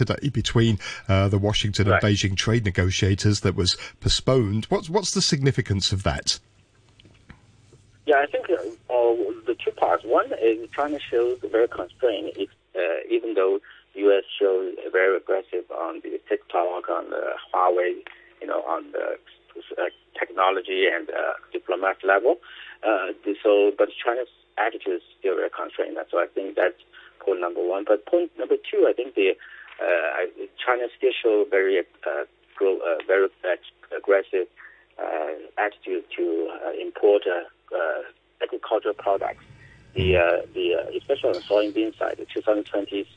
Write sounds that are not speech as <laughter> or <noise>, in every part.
Saturday between uh, the Washington Right. and Beijing trade negotiators that was postponed. What's what's the significance of that? Yeah, I think uh, uh, the two parts. One is China shows very constrained, if, uh, even though U.S. shows very aggressive on the TikTok, on the Huawei, you know, on the uh, technology and uh, diplomat level. Uh, so, but China's attitude is still very constrained. So I think that's point number one. But point number two, I think the uh, still show very uh, grow, uh, very aggressive uh, attitude to uh, import uh, agricultural products. The the especially on the soybean side, the 2020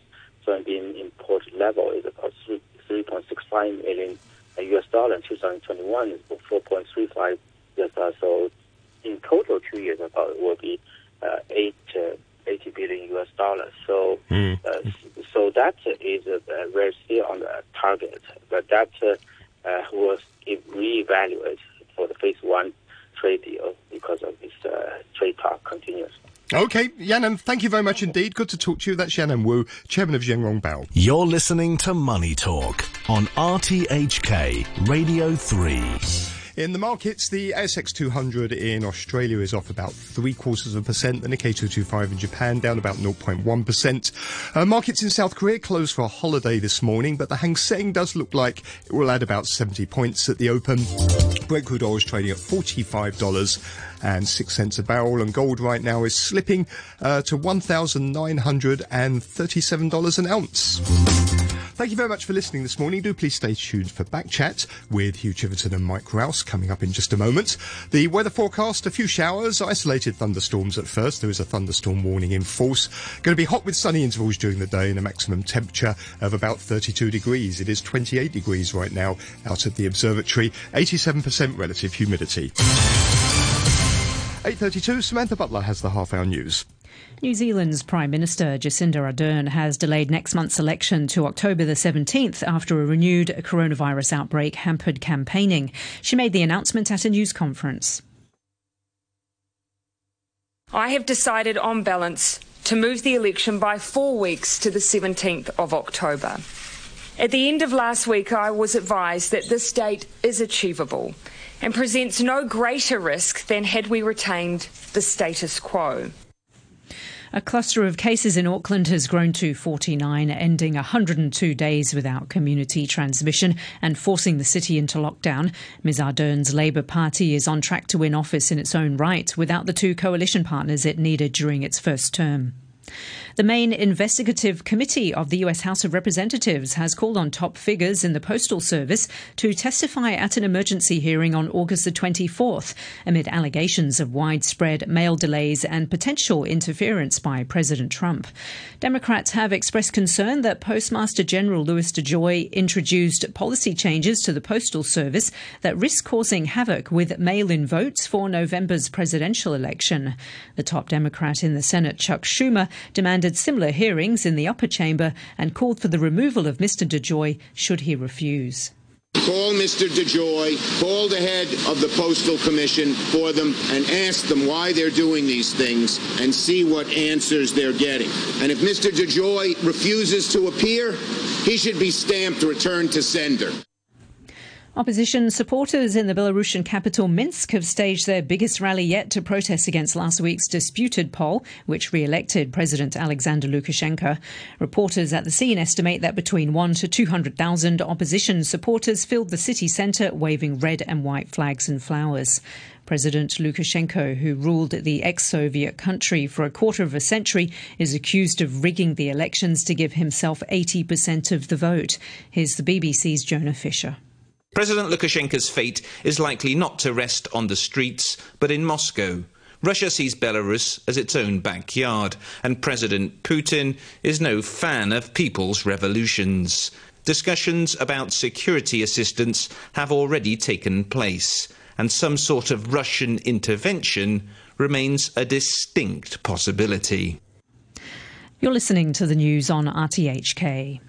soybean import level is about three three point six five million U.S. dollar. and 2021 is about 4.35 U.S. dollar. So in total, two years about will be eight 80 billion U.S. dollars. So Hmm. uh, so that is uh, we're still on the target, but that uh, uh, was reevaluated for the phase one trade deal because of this uh, trade talk continues. Okay, Yanan, thank you very much indeed. Good to talk to you. That's Yanan Wu, chairman of Zhengrong Bao. You're listening to Money Talk on RTHK Radio 3. In the markets, the ASX 200 in Australia is off about three quarters of a percent. The Nikkei 225 in Japan down about 0.1%. Uh, markets in South Korea closed for a holiday this morning, but the Hang Seng does look like it will add about 70 points at the open. Brent crude oil is trading at $45 and 6 cents a barrel, and gold right now is slipping uh, to $1,937 an ounce. Thank you very much for listening this morning. Do please stay tuned for back chat with Hugh Chiverton and Mike Rouse coming up in just a moment. The weather forecast, a few showers, isolated thunderstorms at first. There is a thunderstorm warning in force. Going to be hot with sunny intervals during the day and a maximum temperature of about 32 degrees. It is 28 degrees right now out at the observatory. 87% relative humidity. 8.32, Samantha Butler has the half hour news. New Zealand's Prime Minister Jacinda Ardern has delayed next month's election to October the 17th after a renewed coronavirus outbreak hampered campaigning. She made the announcement at a news conference. I have decided on balance to move the election by four weeks to the 17th of October. At the end of last week, I was advised that this date is achievable and presents no greater risk than had we retained the status quo. A cluster of cases in Auckland has grown to 49, ending 102 days without community transmission and forcing the city into lockdown. Ms Ardern's Labour Party is on track to win office in its own right without the two coalition partners it needed during its first term. The main investigative committee of the US House of Representatives has called on top figures in the Postal Service to testify at an emergency hearing on August the 24th amid allegations of widespread mail delays and potential interference by President Trump. Democrats have expressed concern that Postmaster General Louis DeJoy introduced policy changes to the Postal Service that risk causing havoc with mail in votes for November's presidential election. The top Democrat in the Senate, Chuck Schumer, demanded similar hearings in the upper chamber and called for the removal of Mr. DeJoy should he refuse. Call Mr. DeJoy, call the head of the Postal Commission for them, and ask them why they're doing these things and see what answers they're getting. And if Mr. DeJoy refuses to appear, he should be stamped returned to sender. Opposition supporters in the Belarusian capital Minsk have staged their biggest rally yet to protest against last week's disputed poll, which re elected President Alexander Lukashenko. Reporters at the scene estimate that between 1 to 200,000 opposition supporters filled the city centre waving red and white flags and flowers. President Lukashenko, who ruled the ex Soviet country for a quarter of a century, is accused of rigging the elections to give himself 80% of the vote. Here's the BBC's Jonah Fisher. President Lukashenko's fate is likely not to rest on the streets, but in Moscow. Russia sees Belarus as its own backyard, and President Putin is no fan of people's revolutions. Discussions about security assistance have already taken place, and some sort of Russian intervention remains a distinct possibility. You're listening to the news on RTHK.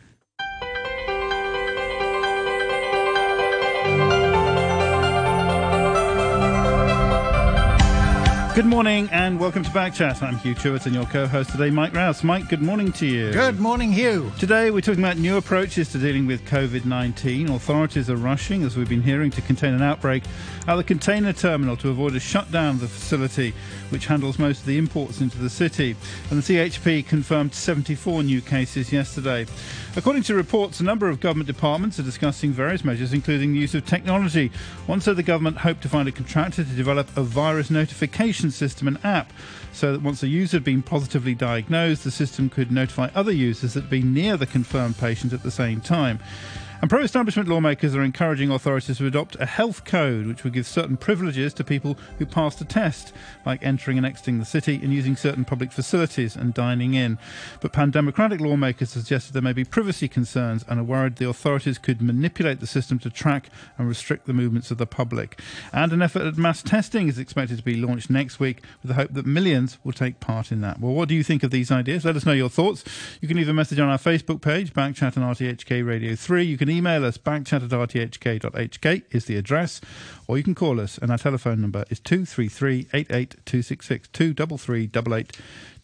Good morning and welcome to Backchat. I'm Hugh Truitt and your co-host today, Mike Rouse. Mike, good morning to you. Good morning, Hugh. Today we're talking about new approaches to dealing with COVID-19. Authorities are rushing, as we've been hearing, to contain an outbreak at the container terminal to avoid a shutdown of the facility, which handles most of the imports into the city. And the CHP confirmed 74 new cases yesterday. According to reports, a number of government departments are discussing various measures, including the use of technology. One said the government hoped to find a contractor to develop a virus notification system and app so that once a user had been positively diagnosed, the system could notify other users that had been near the confirmed patient at the same time. And pro establishment lawmakers are encouraging authorities to adopt a health code which would give certain privileges to people who passed a test, like entering and exiting the city and using certain public facilities and dining in. But pan democratic lawmakers suggested there may be privacy concerns and are worried the authorities could manipulate the system to track and restrict the movements of the public. And an effort at mass testing is expected to be launched next week with the hope that millions will take part in that. Well, what do you think of these ideas? Let us know your thoughts. You can leave a message on our Facebook page, Backchat and RTHK Radio 3. You can email us backchat at rthk.hk is the address, or you can call us, and our telephone number is 233 88266 233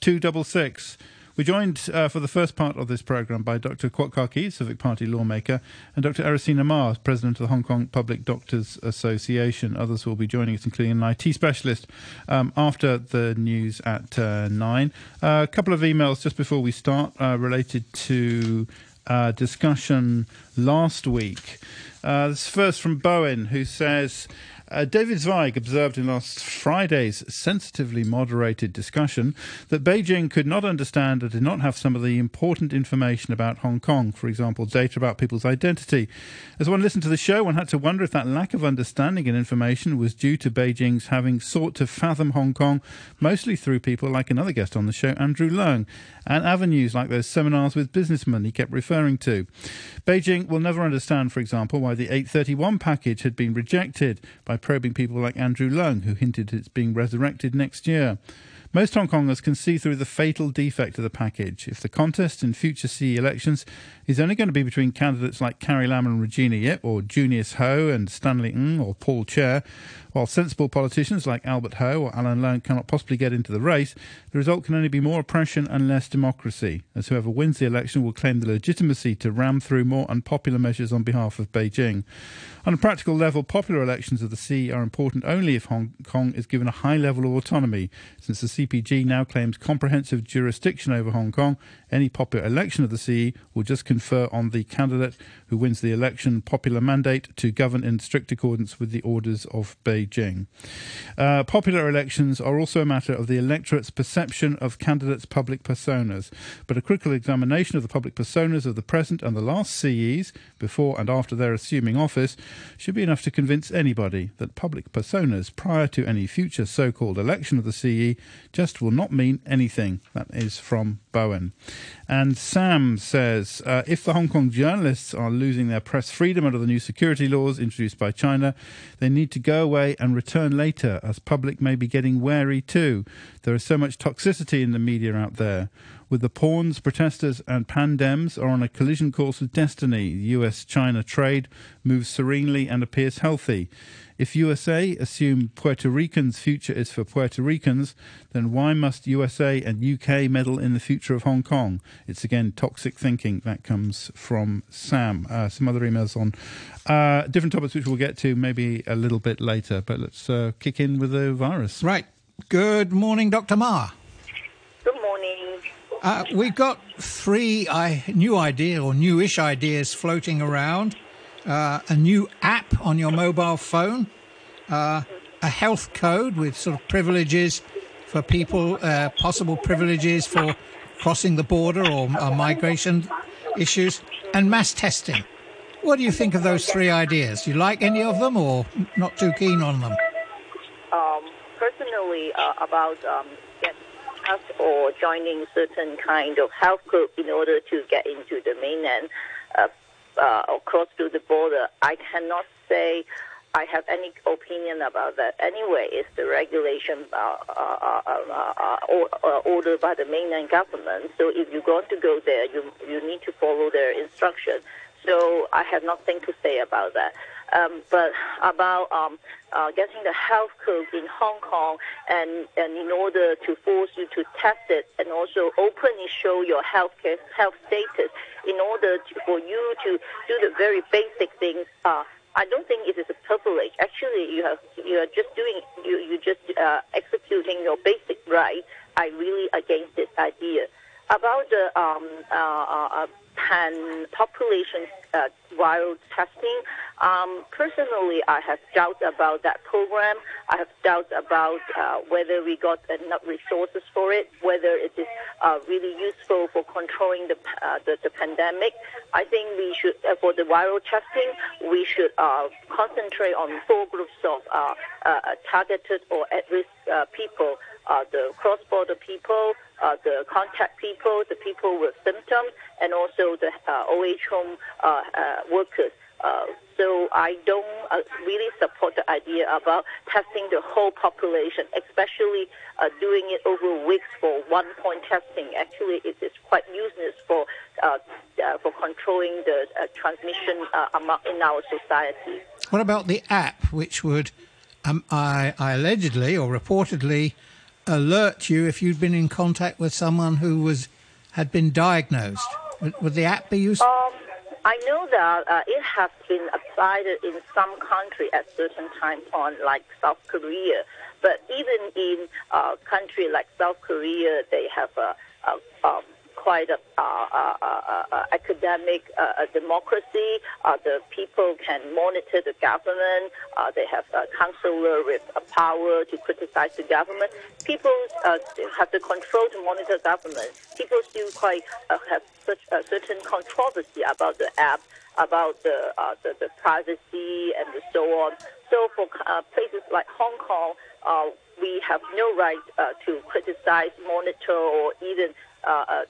266. We're joined uh, for the first part of this programme by Dr. Kwok Ka-ki, Civic Party lawmaker, and Dr. Arisina Ma, President of the Hong Kong Public Doctors Association. Others will be joining us, including an IT specialist, um, after the news at uh, 9. Uh, a couple of emails just before we start uh, related to uh, discussion last week. Uh, this first from Bowen, who says uh, David Zweig observed in last Friday's sensitively moderated discussion that Beijing could not understand or did not have some of the important information about Hong Kong, for example, data about people's identity. As one listened to the show, one had to wonder if that lack of understanding and information was due to Beijing's having sought to fathom Hong Kong mostly through people like another guest on the show, Andrew Leung, and avenues like those seminars with businessmen he kept referring to. Beijing will never understand, for example, why the 831 package had been rejected by probing people like Andrew Leung, who hinted it's being resurrected next year. Most Hong Kongers can see through the fatal defect of the package. If the contest in future CE elections is only going to be between candidates like Carrie Lam and Regina Ip, or Junius Ho and Stanley Ng, or Paul Tse, while sensible politicians like Albert Ho or Alan Leong cannot possibly get into the race, the result can only be more oppression and less democracy, as whoever wins the election will claim the legitimacy to ram through more unpopular measures on behalf of Beijing. On a practical level, popular elections of the CE are important only if Hong Kong is given a high level of autonomy. Since the CPG now claims comprehensive jurisdiction over Hong Kong, any popular election of the CE will just confer on the candidate who wins the election popular mandate to govern in strict accordance with the orders of Beijing. Uh, popular elections are also a matter of the electorate's perception of candidates' public personas, but a critical examination of the public personas of the present and the last CEs, before and after their assuming office, should be enough to convince anybody that public personas prior to any future so called election of the CE just will not mean anything. That is from Bowen. And Sam says uh, if the Hong Kong journalists are losing their press freedom under the new security laws introduced by China, they need to go away and return later, as public may be getting wary too. There is so much toxicity in the media out there. With the pawns, protesters, and pandems are on a collision course with destiny. US China trade moves serenely and appears healthy. If USA assume Puerto Ricans' future is for Puerto Ricans, then why must USA and UK meddle in the future of Hong Kong? It's again toxic thinking. That comes from Sam. Uh, some other emails on uh, different topics, which we'll get to maybe a little bit later. But let's uh, kick in with the virus. Right. Good morning, Dr. Ma. Good morning. Uh, we've got three uh, new idea or newish ideas floating around uh, a new app on your mobile phone, uh, a health code with sort of privileges for people, uh, possible privileges for crossing the border or uh, migration issues, and mass testing. What do you think of those three ideas? Do you like any of them or not too keen on them? Um, personally, uh, about um, us or joining certain kind of health group in order to get into the mainland uh, uh, or cross through the border, I cannot say I have any opinion about that. Anyway, it's the regulation uh, uh, uh, uh ordered by the mainland government. So if you're going to go there, you you need to follow their instruction. So I have nothing to say about that. Um, but about um, uh, getting the health code in Hong Kong, and, and in order to force you to test it, and also openly show your health care, health status, in order to, for you to do the very basic things. Uh, I don't think it is a privilege. Actually, you have you are just doing you you just uh, executing your basic right. I really against this idea about the um, uh, uh, pan population uh, viral testing. Um, personally, I have doubts about that program. I have doubts about uh, whether we got enough resources for it, whether it is uh, really useful for controlling the, uh, the, the pandemic. I think we should, uh, for the viral testing, we should uh, concentrate on four groups of uh, uh, targeted or at-risk uh, people: uh, the cross-border people, uh, the contact people, the people with symptoms, and also the uh, OH home uh, uh, workers. Uh, so I don't really support the idea about testing the whole population, especially doing it over weeks for one-point testing. Actually, it is quite useless for for controlling the transmission in our society. What about the app, which would, um, I, I allegedly or reportedly, alert you if you'd been in contact with someone who was had been diagnosed? Would, would the app be useful? Um, I know that uh, it has been applied in some country at certain time point, like South Korea. But even in a country like South Korea, they have a, a um, quite a academic uh, democracy. Uh, the people can monitor the government. Uh, they have a counselor with a power to criticize the government. People have the control to monitor government. People still quite have such a certain controversy about the app, about the, the, the privacy and so on. So for uh, places like Hong Kong, uh, we have no right uh, to criticize, monitor, or even uh, uh,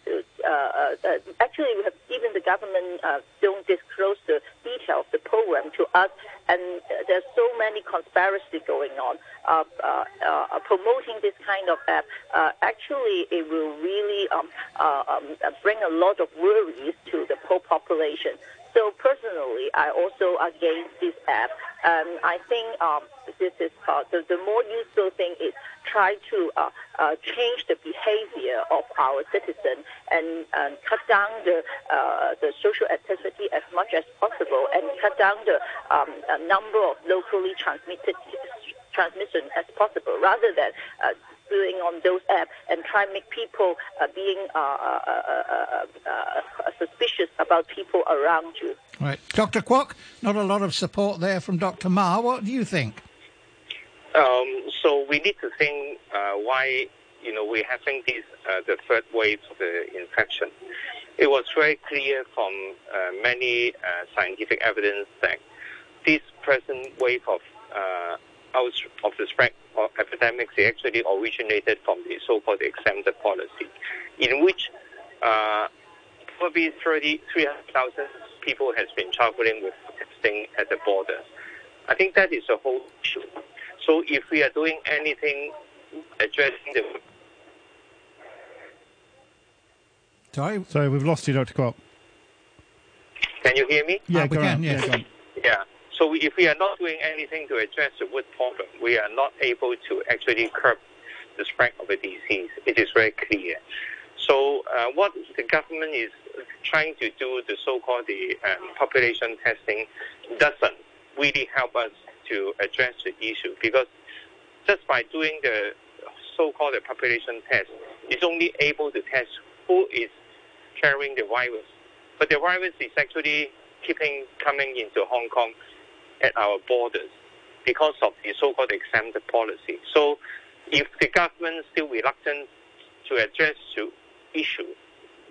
uh, uh, actually, we have even the government don't disclose the detail of the program to us, and there's so many conspiracy going on. Promoting this kind of app, actually, it will really um, um, bring a lot of worries to the whole population. So personally, I also against this app. Um, I think um, this is uh, the, the more useful thing is try to uh, uh, change the behavior of our citizen and um, cut down the uh, the social activity as much as possible and cut down the um, uh, number of locally transmitted transmission as possible, rather than uh, doing on those apps and try to make people uh, being uh, uh, uh, uh, suspicious about people around you. Right. Dr. Kwok, not a lot of support there from Dr. Ma. What do you think? Um, so we need to think uh, why you know we're having this uh, the third wave of the infection. It was very clear from uh, many uh, scientific evidence that this present wave of uh, out of the spread of epidemics it actually originated from the so-called exempted policy, in which uh, probably 30, 300,000 people has been traveling with testing at the border. I think that is a whole issue. So if we are doing anything addressing the Sorry, Sorry, we've lost you, Dr. Kwok. Can you hear me? Yeah, we can, on. yes. go on. Yeah. So if we are not doing anything to address the root problem, we are not able to actually curb the spread of the disease. It is very clear. So uh, what the government is trying to do, the so-called the um, population testing, doesn't really help us to address the issue because just by doing the so-called the population test, it's only able to test who is carrying the virus. But the virus is actually keeping coming into Hong Kong at our borders because of the so-called exempted policy. So if the government is still reluctant to address the issue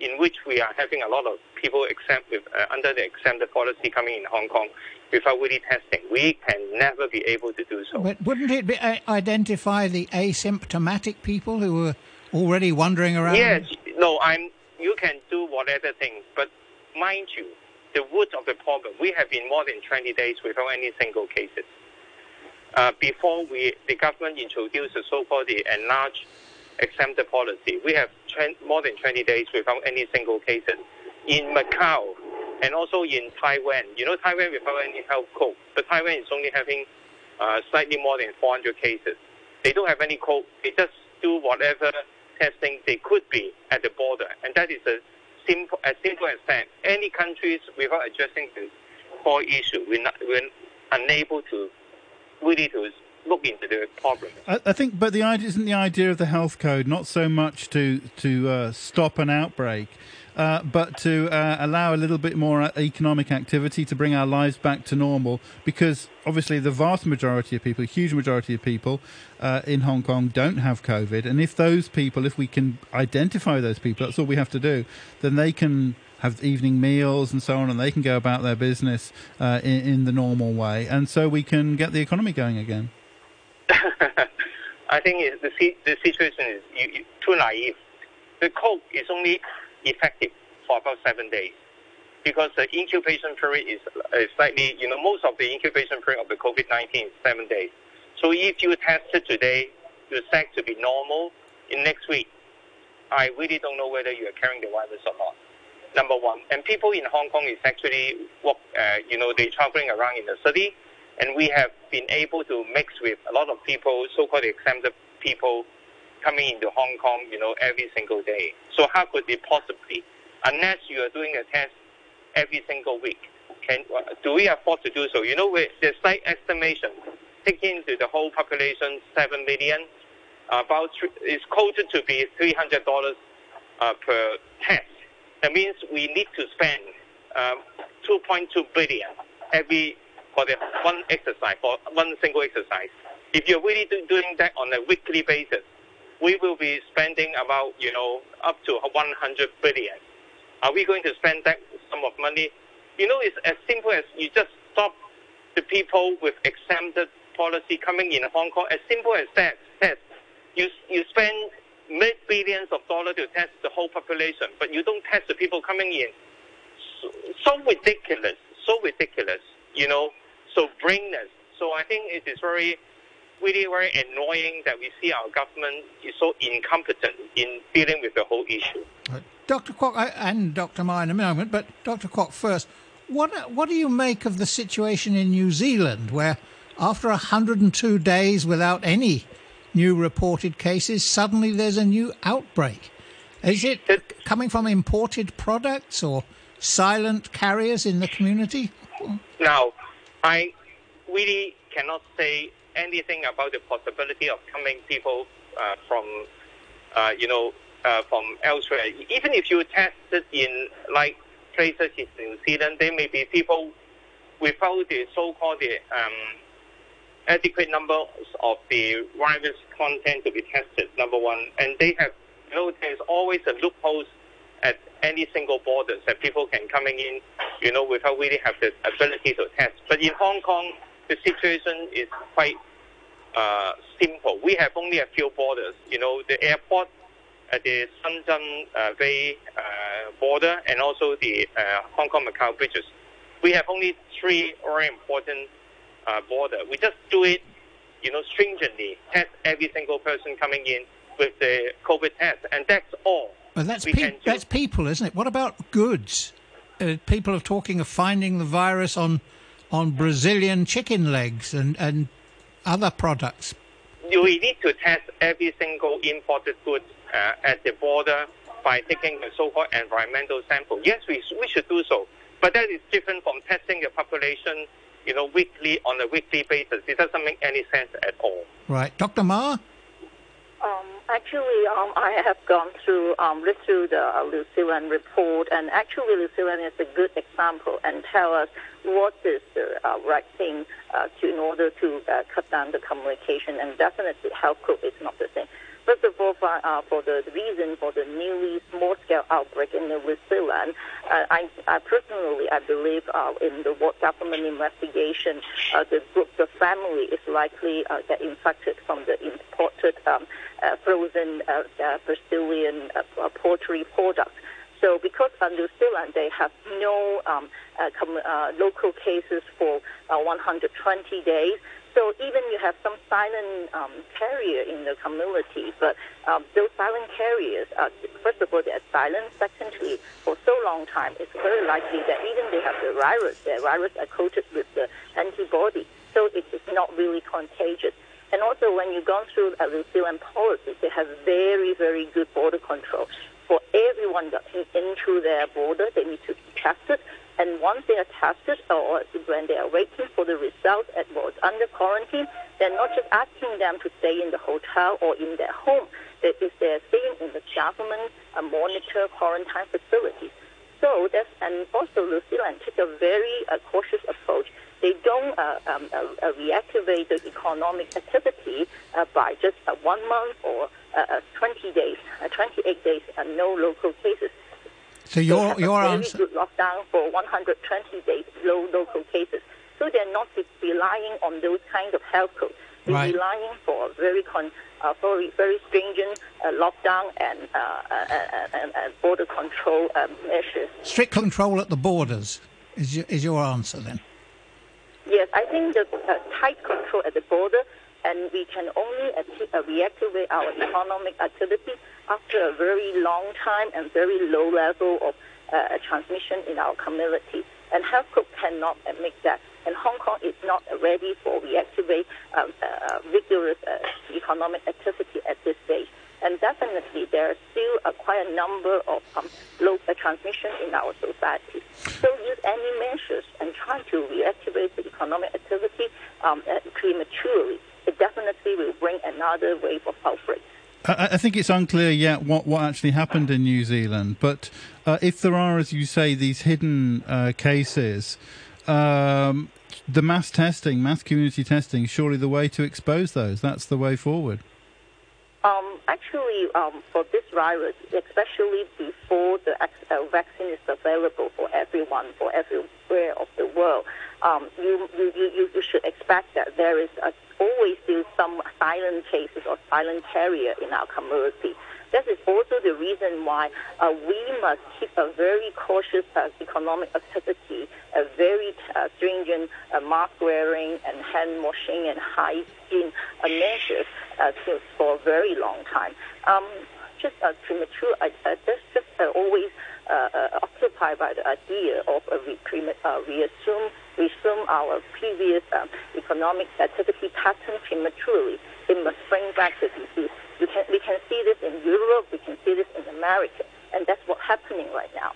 in which we are having a lot of people exempt with, uh, under the exempted policy coming in Hong Kong without really testing, we can never be able to do so. But wouldn't it be, uh, identify the asymptomatic people who were already wandering around? Yes, no, I'm. You can do whatever thing, but mind you, the root of the problem. We have been more than 20 days without any single cases. Uh, before we, the government introduced the so-called the enlarged exempted policy, we have 20, more than 20 days without any single cases. In Macau, And also in Taiwan, you know, Taiwan without any health code, but Taiwan is only having uh, slightly more than 400 cases. They don't have any code. They just do whatever testing they could be at the border, and that is a simple, as simple as that. Any countries without addressing the core issue, we're, not, we're unable to really to look into the problem. I, I, think, but the idea isn't the idea of the health code not so much to to uh, stop an outbreak, uh, but to uh, allow a little bit more uh, economic activity to bring our lives back to normal. Because obviously, the vast majority of people, a huge majority of people uh, in Hong Kong, don't have COVID, and if those people, if we can identify those people, that's all we have to do, then they can have evening meals and so on, and they can go about their business uh, in, in the normal way, and so we can get the economy going again. <laughs> I think the the situation is you, too naive. The code is only effective for about seven days because the incubation period is uh, slightly, you know, most of the incubation period of the COVID-19 is seven days. So if you test it today, you're said to be normal in next week. I really don't know whether you are carrying the virus or not. Number one, and people in Hong Kong is actually walk, uh, you know, they're traveling around in the city and we have been able to mix with a lot of people, so-called exempted people, coming into Hong Kong, you know, every single day. So how could it possibly, unless you are doing a test every single week, can do we afford to do so? You know, the slight estimation, taking into the whole population, seven million, about is quoted to be three hundred dollars uh, per test. That means we need to spend um, 2.2 billion every for the one exercise, for one single exercise. If you're really doing that on a weekly basis, we will be spending about, you know, up to 100 billion. Are we going to spend that sum of money? You know, it's as simple as you just stop the people with exempted policy coming in Hong Kong. As simple as that. Test. You, you spend mid billions of dollars to test the whole population, but you don't test the people coming in. So, so ridiculous. So ridiculous. You know, so brainless. So I think it is very, really very annoying that we see our government is so incompetent in dealing with the whole issue. Uh, right. Dr. Kwok and Dr. Ma in a moment, but Dr. Kwok first. What uh, what do you make of the situation in New Zealand, where after 102 days without any new reported cases, suddenly there's a new outbreak? Is it coming from imported products or silent carriers in the community? Now, I really cannot say anything about the possibility of coming people uh, from, uh, you know, uh, from elsewhere. Even if you test it in like places in New Zealand, there may be people without the so-called the, um, adequate numbers of the virus content to be tested. Number one, and they have, you know, there's always a loophole at any single borders that people can coming in, you know, without really have the ability to test. But in Hong Kong, the situation is quite uh, simple. We have only a few borders. You know, the airport at the Shenzhen uh, Bay uh, border and also the uh, Hong Kong Macau bridges. We have only three very important uh, border. We just do it, you know, stringently, test every single person coming in with the COVID test, and that's all. Well, that's pe- that's people, isn't it? What about goods? Uh, people are talking of finding the virus on on Brazilian chicken legs and, and other products. We need to test every single imported goods uh, at the border by taking a so-called environmental sample. Yes, we, we should do so, but that is different from testing the population, you know, weekly on a weekly basis. It doesn't make any sense at all. Right, Dr. Ma. Actually, um, I have gone through, um, read through the uh, report, and actually, Zealand is a good example and tell us what is the uh, right thing uh, to, in order to uh, cut down the communication. And definitely, health code is not the same. First of all, for, uh, for the reason for the newly small-scale outbreak in New Zealand, uh, I, I, personally I believe uh, in the government investigation, uh, the group, the family is likely uh, get infected from the imported um, uh, frozen Brazilian poultry products. So because on New Zealand they have no um, uh, com- uh, local cases for uh, 120 days, so even you have some silent um, carrier in the community, but um, those silent carriers, are, first of all, they're silent. Secondly, for so long time, it's very likely that even they have the virus, their virus are coated with the antibody, so it is not really contagious. And also, when you've gone through a New Zealand policy, they have very, very good border control. For everyone that into their border, they need to be tested and once they are tested or when they are waiting for the results at was under quarantine, they're not just asking them to stay in the hotel or in their home. That they're staying in the government uh, monitor quarantine facilities. So that's and also New Zealand take a very uh, cautious approach. They don't uh, um, uh, uh, reactivate the economic activity uh, by just one month or 20 days, 28 days, and no local cases. So your they your answer. good lockdown for 120 days, low local cases. So they're not relying on those kind of health codes. They're Right. relying for very con, uh, very very stringent uh, lockdown and, uh, uh, and, and border control um, measures. Strict control at the borders is your, is your answer then? Yes, I think the uh, tight control at the border, and we can only uh, reactivate our economic activity after a very long time and very low level of uh, transmission in our community. And Health Group cannot admit that. And Hong Kong is not ready for reactivate um, uh, vigorous uh, economic activity at this stage. And definitely, there are still uh, quite a number of um, low uh, transmission in our society. So use any measures and try to reactivate the economic activity um, uh, prematurely. It definitely will bring another wave of outbreak. I, I think it's unclear yet what, what actually happened in New Zealand. But uh, if there are, as you say, these hidden uh, cases, um, the mass testing, mass community testing, surely the way to expose those. That's the way forward. Um, actually, um, for this virus, especially before the uh, vaccine is available for everyone, for everywhere of the world, um, you, you, you, you should expect that there is a, always still some silent cases or silent carrier in our community. This is also the reason why uh, we must keep a very cautious uh, economic activity, a very uh, stringent uh, mask wearing and hand washing and hygiene uh, measures uh, to, for a very long time. Um, just uh, premature, I, just, just always occupied by the idea of a re- reassume, resume our previous um, economic activity pattern prematurely. It must bring back the disease. We can, we can see this in Europe, we can see this in America, and that's what's happening right now.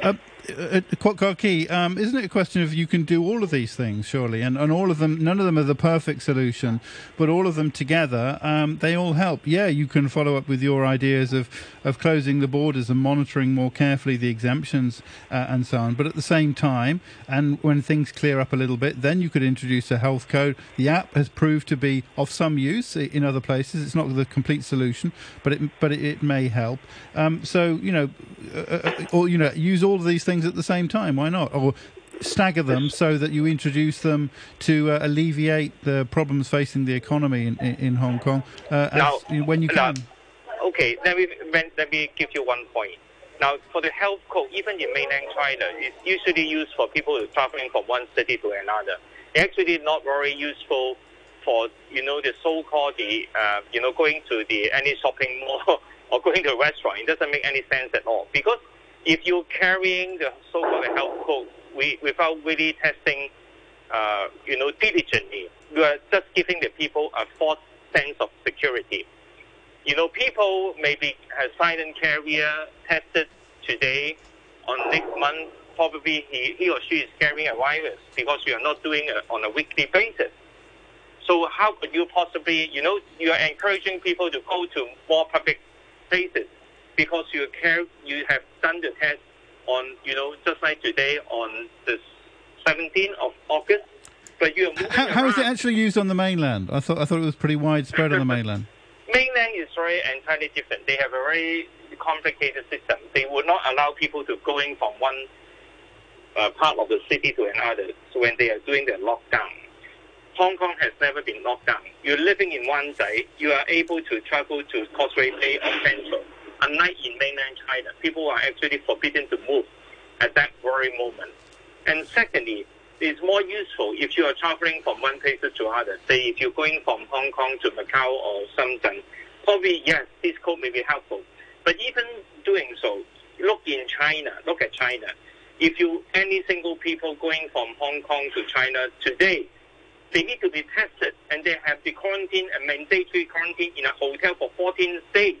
Uh, uh, Kwok um, isn't it a question of you can do all of these things, surely? And, and all of them, none of them are the perfect solution, but all of them together, um, they all help. Yeah, you can follow up with your ideas of, of closing the borders and monitoring more carefully the exemptions uh, and so on. But at the same time, and when things clear up a little bit, then you could introduce a health code. The app has proved to be of some use in other places. It's not the complete solution, but it, but it, it may help. Um, so, you know, uh, uh, or, you know, use all of these things at the same time. Why not? Or stagger them so that you introduce them to uh, alleviate the problems facing the economy in, in, in Hong Kong uh, as, Now- when you now- can. Okay, let me let me give you one point. Now, for the health code, even in mainland China, it's usually used for people who are traveling from one city to another. It's actually not very useful for you know the so-called the uh, you know going to the any shopping mall <laughs> or going to a restaurant. It doesn't make any sense at all because if you're carrying the so-called health code without really testing, uh, you know, diligently, you are just giving the people a false sense of security. You know, people maybe have silent carrier tested today, on next month, probably he, he or she is carrying a virus because you are not doing it on a weekly basis. So how could you possibly, you know, you are encouraging people to go to more public places because you care, you have done the test on, you know, just like today on the 17th of August, but you are moving How, how is it actually used on the mainland? I thought I thought it was pretty widespread on the mainland. <laughs> Mainland is very entirely different. They have a very complicated system. They would not allow people to going from one uh, part of the city to another so when they are doing their lockdown. Hong Kong has never been locked down. You're living in one day, you are able to travel to Causeway Bay or Central. Unlike in mainland China, people are actually forbidden to move at that very moment. And secondly, it's more useful if you are traveling from one place to another. Say if you're going from Hong Kong to Macau or Shenzhen, probably yes, this code may be helpful. But even doing so, look in China, look at China. If you any single people going from Hong Kong to China today, they need to be tested and they have the quarantine and mandatory quarantine in a hotel for 14 days.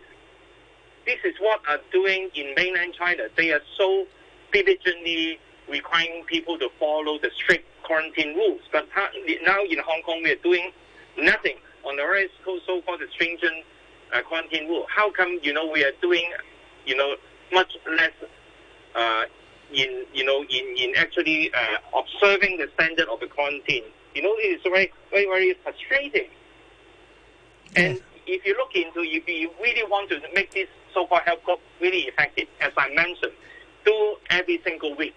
This is what are doing in mainland China. They are so diligently requiring people to follow the strict quarantine rules. But now in Hong Kong, we are doing nothing on the very so-called stringent uh, quarantine rule. How come you know we are doing you know much less uh, in you know in in actually uh, observing the standard of the quarantine? You know, it is very very very frustrating. And if you look into, if you really want to make this so-called health code really effective, as I mentioned, do every single week.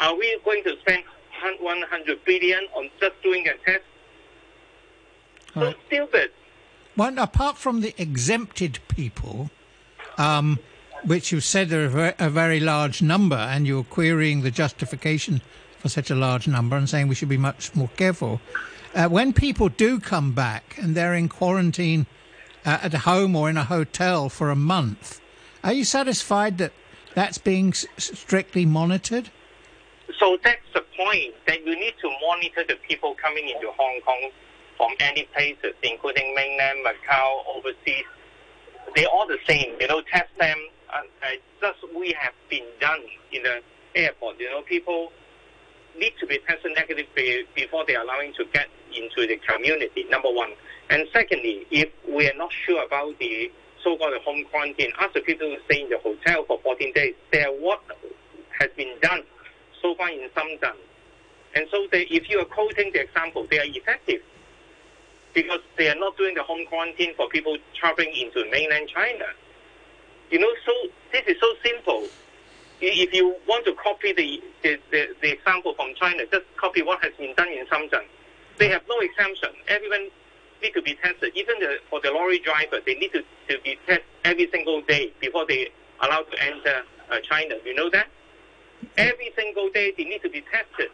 Are we going to spend 100 billion on just doing a test? So Right. stupid. Well, apart from the exempted people, um, which you said are a very, a very large number, and you're querying the justification for such a large number and saying we should be much more careful. Uh, when people do come back and they're in quarantine uh, at home or in a hotel for a month, are you satisfied that that's being s- strictly monitored? So that's the point that you need to monitor the people coming into Hong Kong from any places, including mainland, Macau, overseas. They're all the same, you know, test them. Uh, uh, just we have been done in the airport. You know, people need to be tested negative be- before they're allowing to get into the community, number one. And secondly, if we are not sure about the so-called home quarantine, the people stay in the hotel for 14 days. They are what has been done so far in Shenzhen. And so they, if you are quoting the example, they are effective because they are not doing the home quarantine for people traveling into mainland China. You know, so this is so simple. If you want to copy the, the, the, the example from China, just copy what has been done in Shenzhen. They have no exemption. Everyone need to be tested. Even the, for the lorry driver, they need to, to be tested every single day before they allowed to enter uh, China. You know that? Every single day they need to be tested.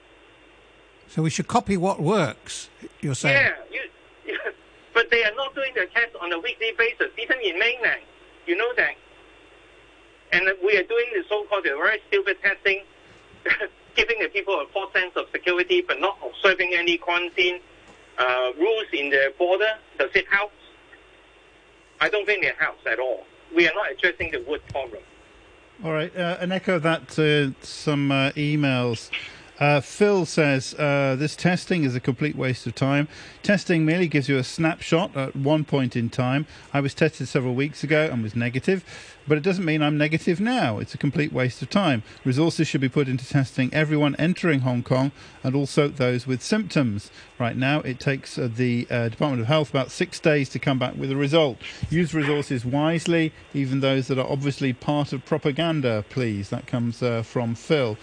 So we should copy what works, you're saying? Yeah, you, <laughs> but they are not doing the test on a weekly basis, even in mainland. You know that. And we are doing the so-called the very stupid testing, <laughs> giving the people a false sense of security, but not observing any quarantine uh, rules in the border. Does it help? I don't think it helps at all. We are not addressing the root problem. All right, uh, an echo of that to some uh, emails. Uh, Phil says uh, this testing is a complete waste of time. Testing merely gives you a snapshot at one point in time. I was tested several weeks ago and was negative, but it doesn't mean I'm negative now. It's a complete waste of time. Resources should be put into testing everyone entering Hong Kong and also those with symptoms. Right now, it takes uh, the uh, Department of Health about six days to come back with a result. Use resources wisely, even those that are obviously part of propaganda, please. That comes uh, from Phil.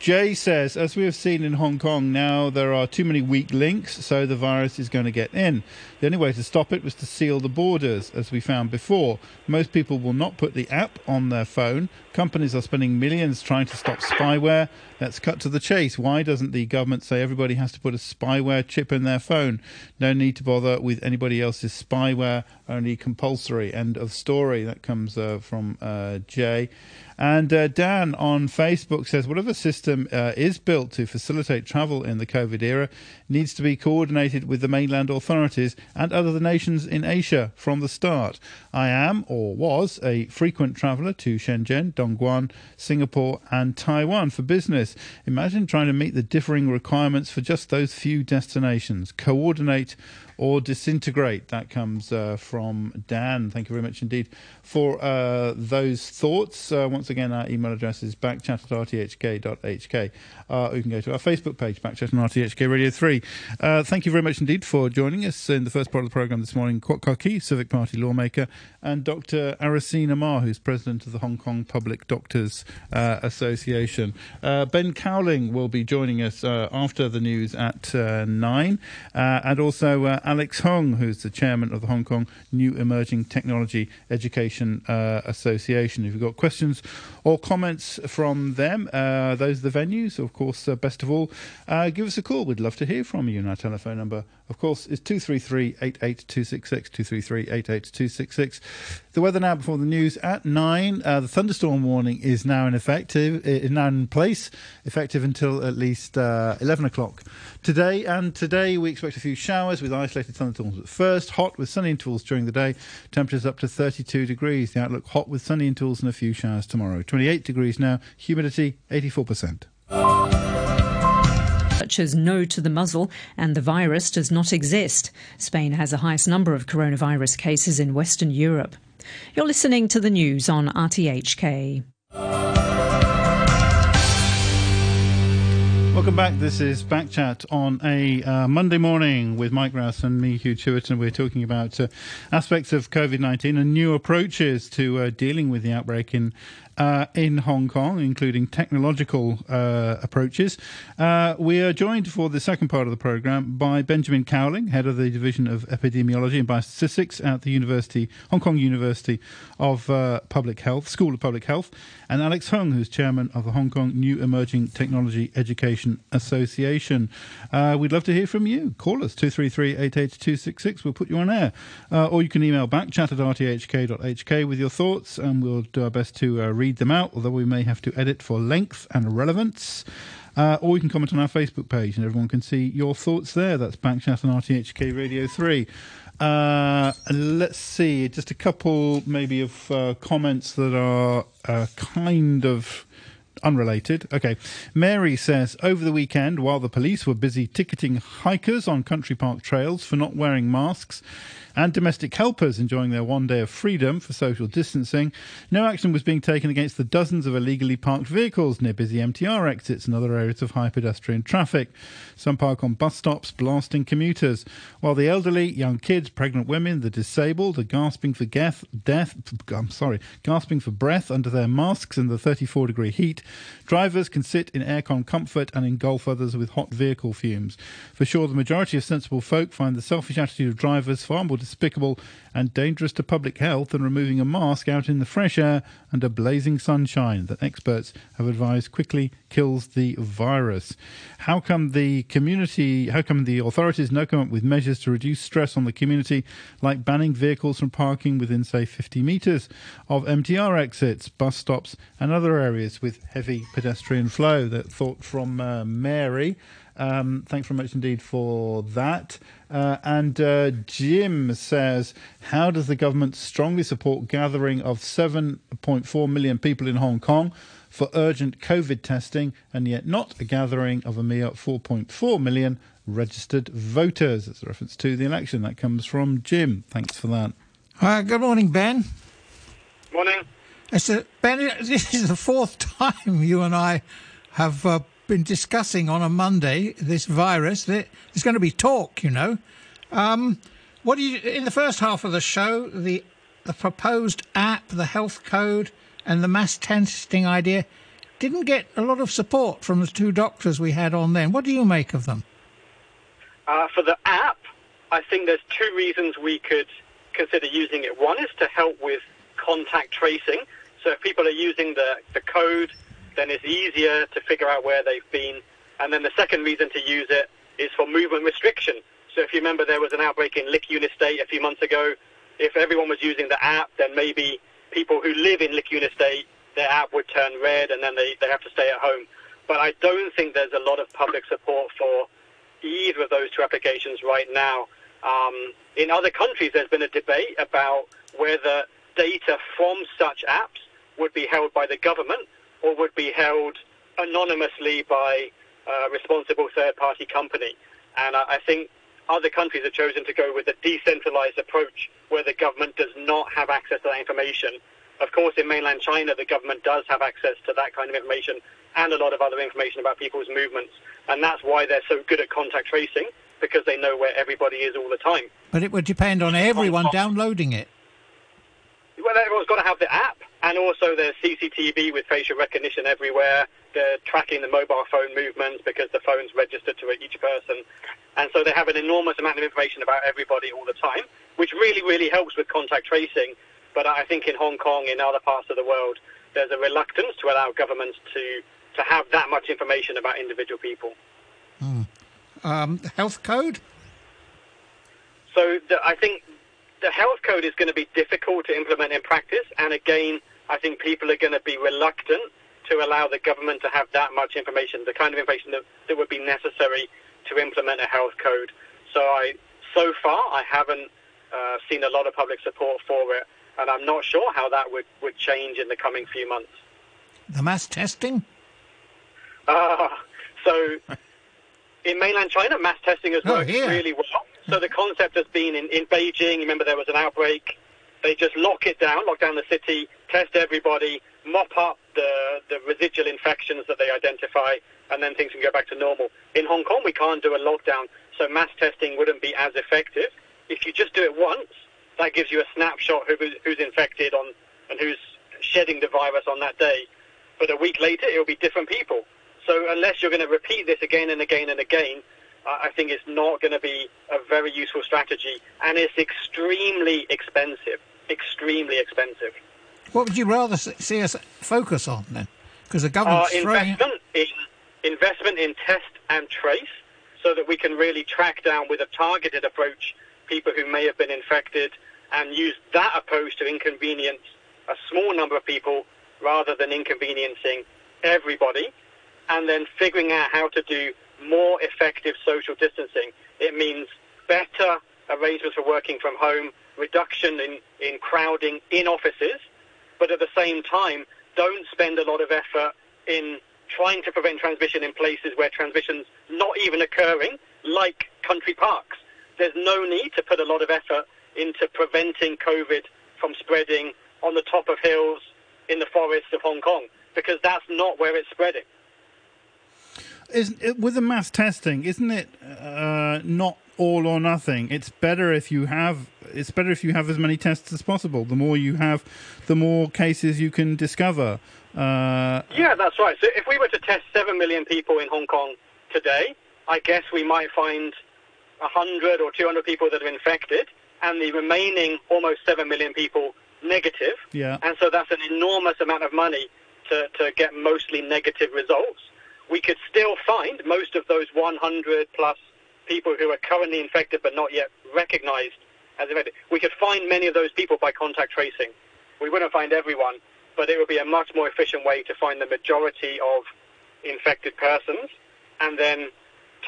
Jay says, as we have seen in Hong Kong, now there are too many weak links, so the virus is going to get in. The only way to stop it was to seal the borders, as we found before. Most people will not put the app on their phone. Companies are spending millions trying to stop spyware. Let's cut to the chase. Why doesn't the government say everybody has to put a spyware chip in their phone? No need to bother with anybody else's spyware, only compulsory. End of story. That comes uh, from uh, Jay. And uh, Dan on Facebook says whatever system uh, is built to facilitate travel in the COVID era needs to be coordinated with the mainland authorities and other nations in Asia from the start. I am or was a frequent traveller to Shenzhen, Dongguan, Singapore, and Taiwan for business. Imagine trying to meet the differing requirements for just those few destinations. Coordinate or disintegrate. That comes uh, from Dan. Thank you very much indeed for uh, those thoughts. Uh, once again, our email address is backchat at rthk.hk. Uh, you can go to our Facebook page, Backchat on RTHK Radio 3. Uh, thank you very much indeed for joining us in the first part of the programme this morning. Kwok Kaki, Civic Party lawmaker, and Dr. Arisina Ma, who's president of the Hong Kong Public Doctors uh, Association. Uh, ben Cowling will be joining us after the news at uh, 9, uh, and also Alex Hong, who's the chairman of the Hong Kong New Emerging Technology Education uh, Association. If you've got questions or comments from them, those are the venues. Of course, best of all, give us a call. We'd love to hear from you. And our telephone number, of course, is 233 88266, 233 88266. The weather now before the news at 9. Uh, the thunderstorm warning is now in effect, is now in place, effective until at least uh, 11 o'clock today. And today we expect a few showers with isolated thunderstorms at first, hot with sunny intervals during the day, temperatures up to 32 degrees. The outlook hot with sunny intervals and a few showers tomorrow. 28 degrees now, humidity 84% such as no to the muzzle and the virus does not exist. Spain has the highest number of coronavirus cases in Western Europe. You're listening to the news on RTHK. Welcome back. This is Backchat on a uh, Monday morning with Mike Rouse and me, Hugh Chiverton. We're talking about uh, aspects of COVID 19 and new approaches to uh, dealing with the outbreak in uh, in Hong Kong, including technological uh, approaches. Uh, we are joined for the second part of the program by Benjamin Cowling, head of the Division of Epidemiology and Biostatistics at the University, Hong Kong University of uh, Public Health, School of Public Health, and Alex Hung, who's chairman of the Hong Kong New Emerging Technology Education Association. Uh, we'd love to hear from you. Call us 233 88266. We'll put you on air. Uh, or you can email back chat at rthk.hk with your thoughts, and we'll do our best to read read them out, although we may have to edit for length and relevance. Uh, or you can comment on our Facebook page and everyone can see your thoughts there. That's Backchat on RTHK Radio 3. Uh, let's see, just a couple maybe of uh, comments that are uh, kind of unrelated. Okay. Mary says over the weekend, while the police were busy ticketing hikers on country park trails for not wearing masks, and domestic helpers enjoying their one day of freedom for social distancing, no action was being taken against the dozens of illegally parked vehicles near busy MTR exits and other areas of high pedestrian traffic. Some park on bus stops, blasting commuters, while the elderly, young kids, pregnant women, the disabled are gasping for death, death I'm sorry, gasping for breath under their masks in the 34 degree heat. Drivers can sit in aircon comfort and engulf others with hot vehicle fumes. For sure, the majority of sensible folk find the selfish attitude of drivers far more despicable and dangerous to public health than removing a mask out in the fresh air under blazing sunshine that experts have advised quickly kills the virus. How come the community, how come the authorities no come up with measures to reduce stress on the community, like banning vehicles from parking within, say, 50 metres of MTR exits, bus stops, and other areas with heavy pedestrian flow? That thought from uh, Mary. Um, thanks very much indeed for that. Uh, and uh, Jim says, How does the government strongly support gathering of 7.4 million people in Hong Kong for urgent COVID testing and yet not a gathering of a mere 4.4 million registered voters? That's a reference to the election. That comes from Jim. Thanks for that. Uh, good morning, Ben. Morning. It's a, ben, this is the fourth <laughs> time you and I have uh, been discussing on a Monday this virus. There's going to be talk, you know. Um, what do you in the first half of the show the the proposed app, the health code, and the mass testing idea didn't get a lot of support from the two doctors we had on then. What do you make of them? Uh, for the app, I think there's two reasons we could consider using it. One is to help with contact tracing. So if people are using the, the code then it's easier to figure out where they've been. And then the second reason to use it is for movement restriction. So if you remember, there was an outbreak in Licuna State a few months ago. If everyone was using the app, then maybe people who live in Licuna State, their app would turn red and then they, they have to stay at home. But I don't think there's a lot of public support for either of those two applications right now. Um, in other countries, there's been a debate about whether data from such apps would be held by the government or would be held anonymously by a responsible third-party company. And I, I think other countries have chosen to go with a decentralized approach where the government does not have access to that information. Of course, in mainland China, the government does have access to that kind of information and a lot of other information about people's movements, and that's why they're so good at contact tracing because they know where everybody is all the time. But it would depend on everyone downloading it. Well, everyone's got to have the app, and also there's CCTV with facial recognition everywhere. They're tracking the mobile phone movements because the phone's registered to each person, and so they have an enormous amount of information about everybody all the time, which really, really helps with contact tracing. But I think in Hong Kong, in other parts of the world, there's a reluctance to allow governments to to have that much information about individual people. Hmm. Um, health code? So the, I think the health code is going to be difficult to implement in practice, and again, I think people are going to be reluctant to allow the government to have that much information, the kind of information that, that would be necessary to implement a health code. So I, so far, I haven't uh, seen a lot of public support for it, and I'm not sure how that would, would change in the coming few months. The mass testing? Uh, so in mainland China, mass testing has Oh, worked here. really well. So the concept has been in, in Beijing, remember there was an outbreak, they just lock it down, lock down the city, test everybody, mop up the, the residual infections that they identify, and then things can go back to normal. In Hong Kong, we can't do a lockdown, so mass testing wouldn't be as effective. If you just do it once, that gives you a snapshot of who, who's infected on and who's shedding the virus on that day. But a week later, it'll be different people. So unless you're going to repeat this again and again and again, I think it's not going to be a very useful strategy, and it's extremely expensive. Extremely expensive. What would you rather see us focus on then? Because the Uh, government's throwing. investment in investment in test and trace, so that we can really track down with a targeted approach people who may have been infected, and use that approach to inconvenience a small number of people rather than inconveniencing everybody, and then figuring out how to do more effective social distancing. It means better arrangements for working from home, reduction in, in crowding in offices, but at the same time, don't spend a lot of effort in trying to prevent transmission in places where transmission's not even occurring, like country parks. There's no need to put a lot of effort into preventing COVID from spreading on the top of hills in the forests of Hong Kong, because that's not where it's spreading. It, with the mass testing? Isn't it uh, not all or nothing? It's better if you have. It's better if you have as many tests as possible. The more you have, the more cases you can discover. Uh, Yeah, that's right. So if we were to test 7 million people in Hong Kong today, I guess we might find 100 or 200 people that are infected and the remaining almost 7 million people negative. yeah. And so that's an enormous amount of money to, to get mostly negative results. We could still find most of those 100 plus people who are currently infected but not yet recognized as infected. We could find many of those people by contact tracing. We wouldn't find everyone, but it would be a much more efficient way to find the majority of infected persons and then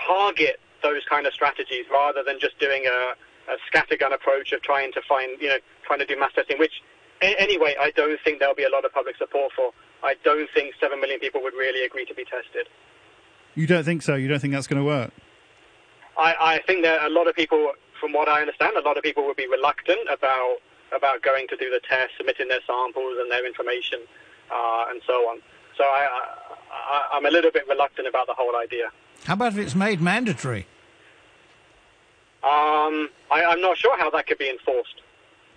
target those kind of strategies rather than just doing a, a scattergun approach of trying to find, you know, trying to do mass testing, which anyway, I don't think there'll be a lot of public support for. I don't think 7 million people would really agree to be tested. You don't think so? You don't think that's going to work? I, I think that a lot of people, from what I understand, a lot of people would be reluctant about about going to do the test, submitting their samples and their information, uh, and so on. So I, I, I'm a little bit reluctant about the whole idea. How about if it's made mandatory? Um, I, I'm not sure how that could be enforced.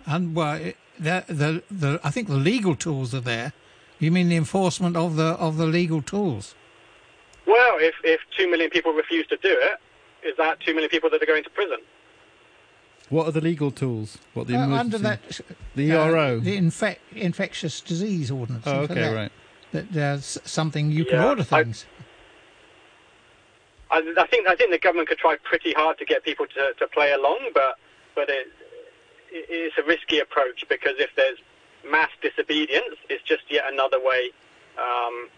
And well, it, the, the the I think the legal tools are there. You mean the enforcement of the of the legal tools? Well, if, if 2 million people refuse to do it, is that too many people that are going to prison? What are the legal tools? What the Uh, emergency? under that the uh, ERO. the infec- infectious disease ordinance. Oh, okay, that. right. That there's something you can Yeah, order I- things. I, I think I think the government could try pretty hard to get people to, to play along, but but it, it, it's a risky approach because if there's mass disobedience, it's just yet another way um,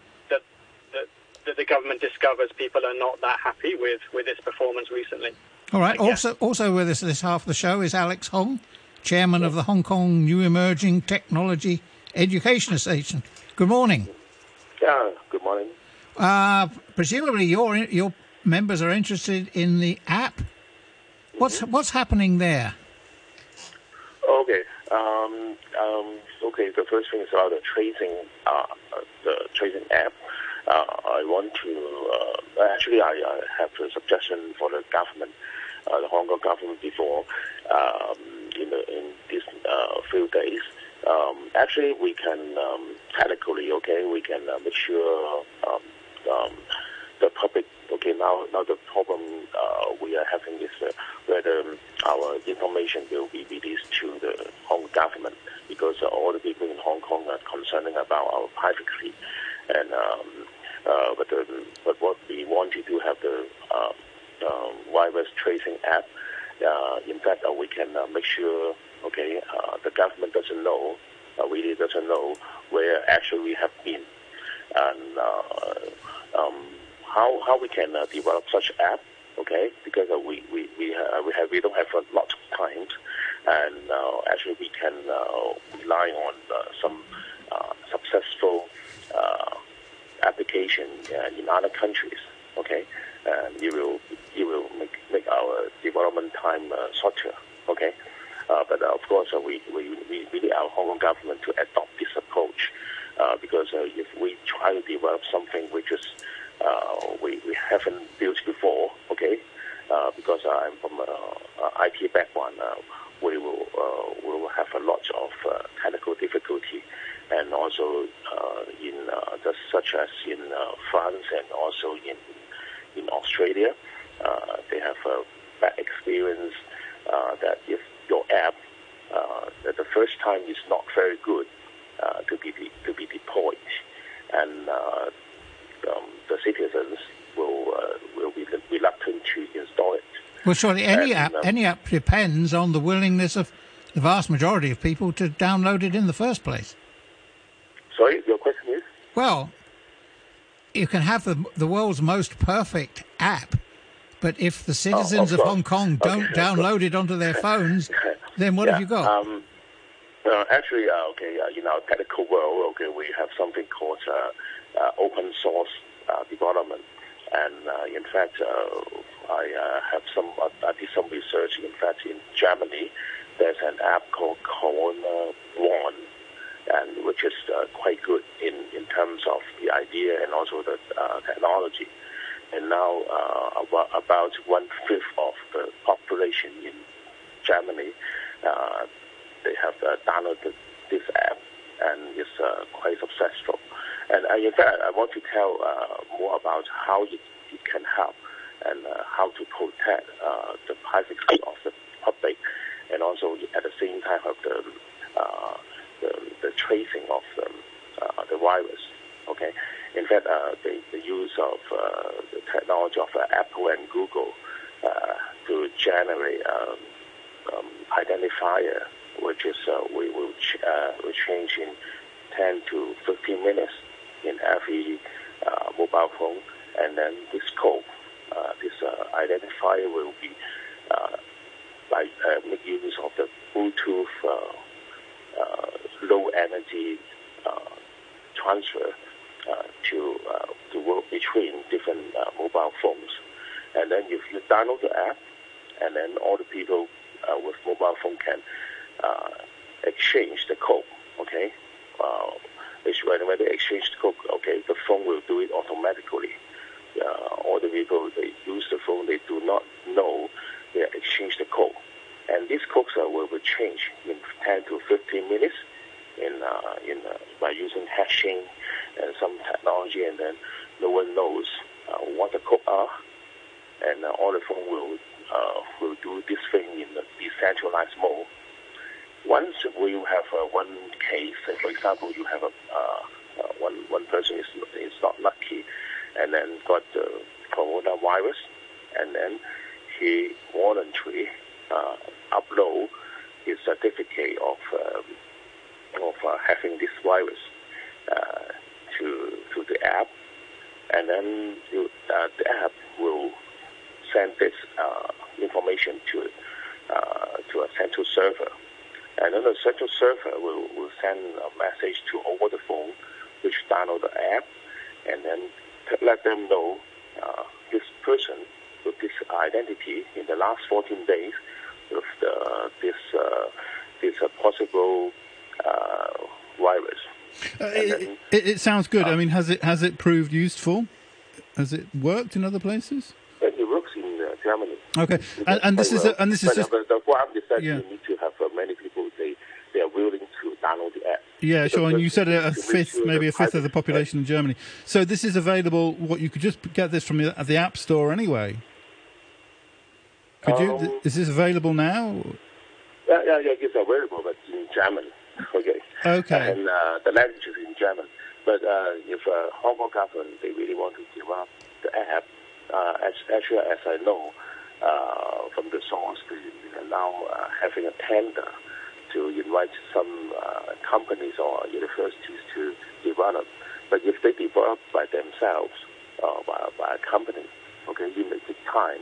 that, that that the government discovers people are not that happy with, with its performance recently. All right. Also, also with us this half of the show is Alex Hong, chairman of the Hong Kong New Emerging Technology Education Association. Good morning. Yeah, good morning. Uh, presumably, your your members are interested in the app. What's what's happening there? Okay. Um, um, okay, the first thing is about the tracing, uh, the tracing app. Uh, I want to uh, actually I, I, have a suggestion for the government, uh, the Hong Kong government before um, in the, in these uh, few days. Um, actually, we can um, technically okay, we can make sure um, um, the public okay now now the problem uh, we are having is uh, whether our information will be released to the Hong Kong government because uh, all the people in Hong Kong are concerning about our privacy and um, uh, but um, but what we wanted to have the um, um, virus tracing app uh, in fact uh, we can uh, make sure okay uh, the government doesn't know uh, really doesn't know where actually we have been and uh, um, how how we can uh, develop such app, okay? Because uh, we we we, uh, we have we don't have a lot of time, and uh, actually we can uh, rely on uh, some uh, successful uh, application uh, in other countries, okay? And it will it will make make our development time uh, shorter, okay? Uh, but of course, uh, we, we, we need our Hong Kong government to adopt this approach because if we try to develop something which is we, we haven't built before, okay? Because I'm from uh, IT background, we will uh, we will have a lot of uh, technical difficulty, and also uh, in uh, just such as in uh, France and also in in Australia, uh, they have a bad experience uh, that if your app uh, that the first time is not very good uh, to be de- to be deployed, and uh, um, the citizens will uh, will be reluctant to install it. Well, surely any And, app um, any app depends on the willingness of the vast majority of people to download it in the first place. Sorry, your question is? Well, you can have the the world's most perfect app, but if the citizens of course. Hong Kong don't Okay, download it onto their phones, then what yeah, have you got? Um, uh, actually, uh, okay, uh, in our technical world, okay, we have something called uh, uh, open source uh, development, and uh, in fact, uh, I uh, have some, uh, I did some research. In fact, in Germany, there's an app called Corona One, and which is uh, quite good in, in terms of the idea and also the uh, technology. And now, uh, about, one fifth of the population in Germany, uh, they have uh, downloaded this app, and it's uh, quite successful. And in fact, I want to tell more about how it, it can help and how to protect the privacy of the public, and also at the same time have the the, the tracing of the, uh, the virus. Okay. In fact, uh, the, the use of uh, the technology of uh, Apple and Google uh, to generate um, um, identifier, which is uh, we will ch- uh, will change in 10 to 15 minutes in every uh, mobile phone, and then this code, uh, this uh, identifier will be uh, by uh, make use of the Bluetooth uh, low energy uh, transfer uh, to uh, to work between different uh, mobile phones, and then if you download the app, and then all the people uh, with mobile phone can uh, exchange the code. Okay, uh, it's when when they exchange the code, okay, the phone will do it automatically. Uh, all the people they use the phone, they do not know they exchange the code, and these codes uh, will, will change in 10 to 15 minutes in uh, in uh, by using hashing and some technology, and then no one knows uh, what the code are, and uh, all the phone will uh, will do this thing in the decentralized mode. Once we have uh, one case, for example, you have a uh, uh, one one person is is not lucky, and then got the coronavirus, and then he voluntarily uh, upload his certificate of um, of uh, having this virus uh, to to the app, and then you, uh, the app will send this uh, information to uh, to a central server, and then the central server will, will send a message to over the phone, which download the app, and then let them know uh, this person with this identity in the last 14 days with the, this uh, this a possible uh, virus. Uh, it, it, it, sounds good. I mean, has it has it proved useful? Has it worked in other places? It works in uh, Germany. Okay, and, and, this is a, and this is just the, ground is that Yeah. you need to have uh, many people. They they are willing to download the app. yeah, sure. And you said a, a fifth, maybe a fifth of the population in Germany. So this is available. What you could just get this from the, the App Store anyway. Could you? Um, Is this available now? Yeah, yeah, yeah. It's available, but in German. <laughs> Okay. Okay. And uh, the language is in German. But uh, if uh, Hong Kong government they really want to develop the app, uh, as, actually, as I know uh, from the source, they, are now uh, having a tender to invite some uh, companies or universities to develop. But if they develop by themselves or by, by a company, okay, it may take time.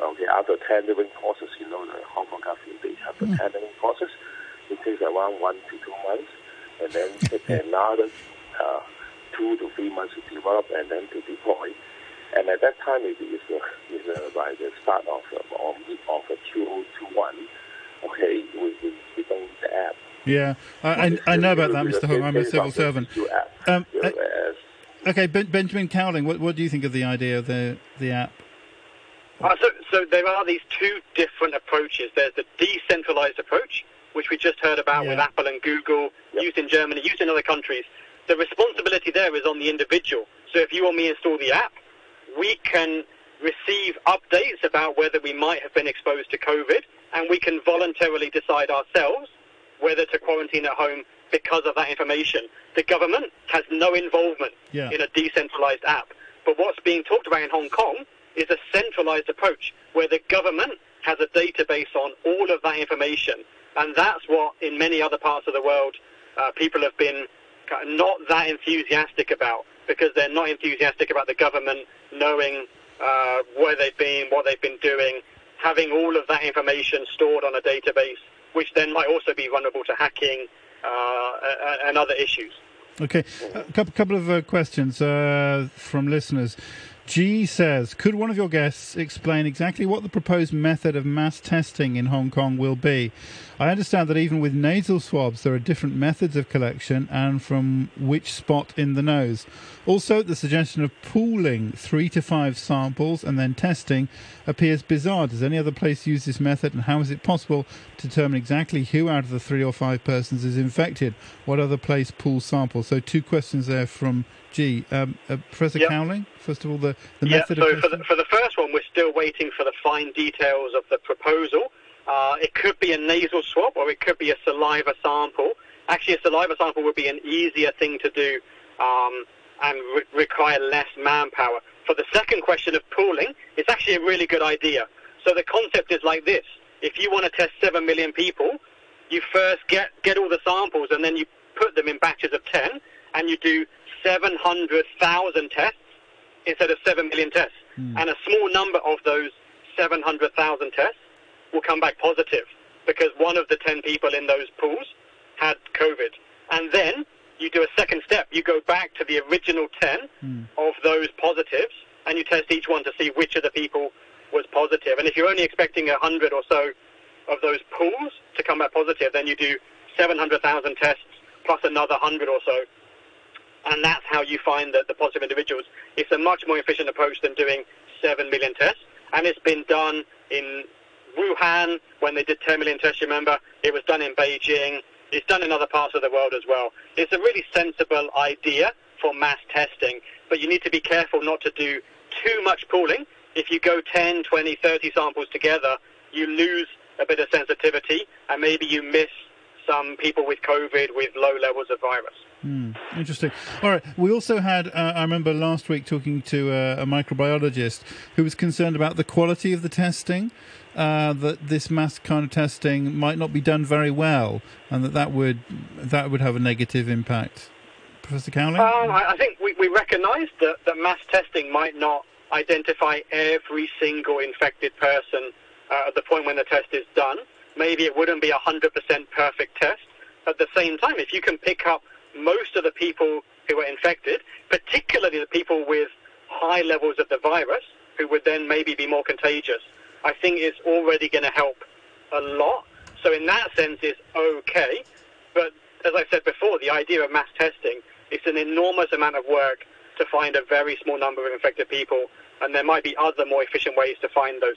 Okay, after tendering process, you know, the Hong Kong government they have a tendering process. It takes around one to two months, and then take another uh, two to three months to develop and then to deploy. And at that time, maybe it's, uh, it's uh, by the start of uh, or mid of uh, 2021. Okay, we, we, we don't the app. Yeah, I, I, I know about that, Mr. Hong. I'm a civil servant. Um, uh, okay, ben, Benjamin Cowling, what, what do you think of the idea of the the app? Uh, so, so there are these two different approaches. There's the decentralized approach, which we just heard about with Apple and Google, used in Germany, used in other countries. The responsibility there is on the individual. So if you or me install the app, we can receive updates about whether we might have been exposed to COVID, and we can voluntarily decide ourselves whether to quarantine at home because of that information. The government has no involvement Yeah. in a decentralized app. But what's being talked about in Hong Kong is a centralized approach where the government has a database on all of that information. And that's what, in many other parts of the world, uh, people have been not that enthusiastic about because they're not enthusiastic about the government knowing uh, where they've been, what they've been doing, having all of that information stored on a database, which then might also be vulnerable to hacking uh, and other issues. Okay, a couple, couple of uh, questions uh, from listeners. G says, could one of your guests explain exactly what the proposed method of mass testing in Hong Kong will be? I understand that even with nasal swabs, there are different methods of collection and from which spot in the nose. Also, the suggestion of pooling three to five samples and then testing appears bizarre. Does any other place use this method, and how is it possible to determine exactly who out of the three or five persons is infected? What other place pools samples? So, two questions there from G. Um, uh, Professor Yep. Cowling, first of all, the, the yeah, method so of for the, for the first one, we're still waiting for the fine details of the proposal. Uh, it could be a nasal swab or it could be a saliva sample. Actually, a saliva sample would be an easier thing to do um, and re- require less manpower. For the second question of pooling, it's actually a really good idea. So the concept is like this. If you want to test 7 million people, you first get, get all the samples and then you put them in batches of 10 and you do 700,000 tests instead of 7 million tests. And a small number of those 700,000 tests will come back positive because one of the 10 people in those pools had COVID. And then you do a second step. You go back to the original 10 hmm. of those positives and you test each one to see which of the people was positive. And if you're only expecting 100 or so of those pools to come back positive, then you do 700,000 tests plus another 100 or so and that's how you find the, the positive individuals. It's a much more efficient approach than doing 7 million tests, and it's been done in Wuhan when they did 10 million tests, remember? It was done in Beijing. It's done in other parts of the world as well. It's a really sensible idea for mass testing, but you need to be careful not to do too much pooling. If you go 10, 20, 30 samples together, you lose a bit of sensitivity, and maybe you miss some people with COVID with low levels of virus. Hmm, interesting. All right. We also had, uh, I remember last week talking to uh, a microbiologist who was concerned about the quality of the testing, uh, that this mass kind of testing might not be done very well, and that that would, that would have a negative impact. Professor Cowling? Um, I, I think we, we recognise that, that mass testing might not identify every single infected person uh, at the point when the test is done. Maybe it wouldn't be a 100% perfect test. At the same time, if you can pick up most of the people who are infected, particularly the people with high levels of the virus, who would then maybe be more contagious, I think it's already going to help a lot. So in that sense, it's okay. But as I said before, the idea of mass testing is an enormous amount of work to find a very small number of infected people, and there might be other more efficient ways to find those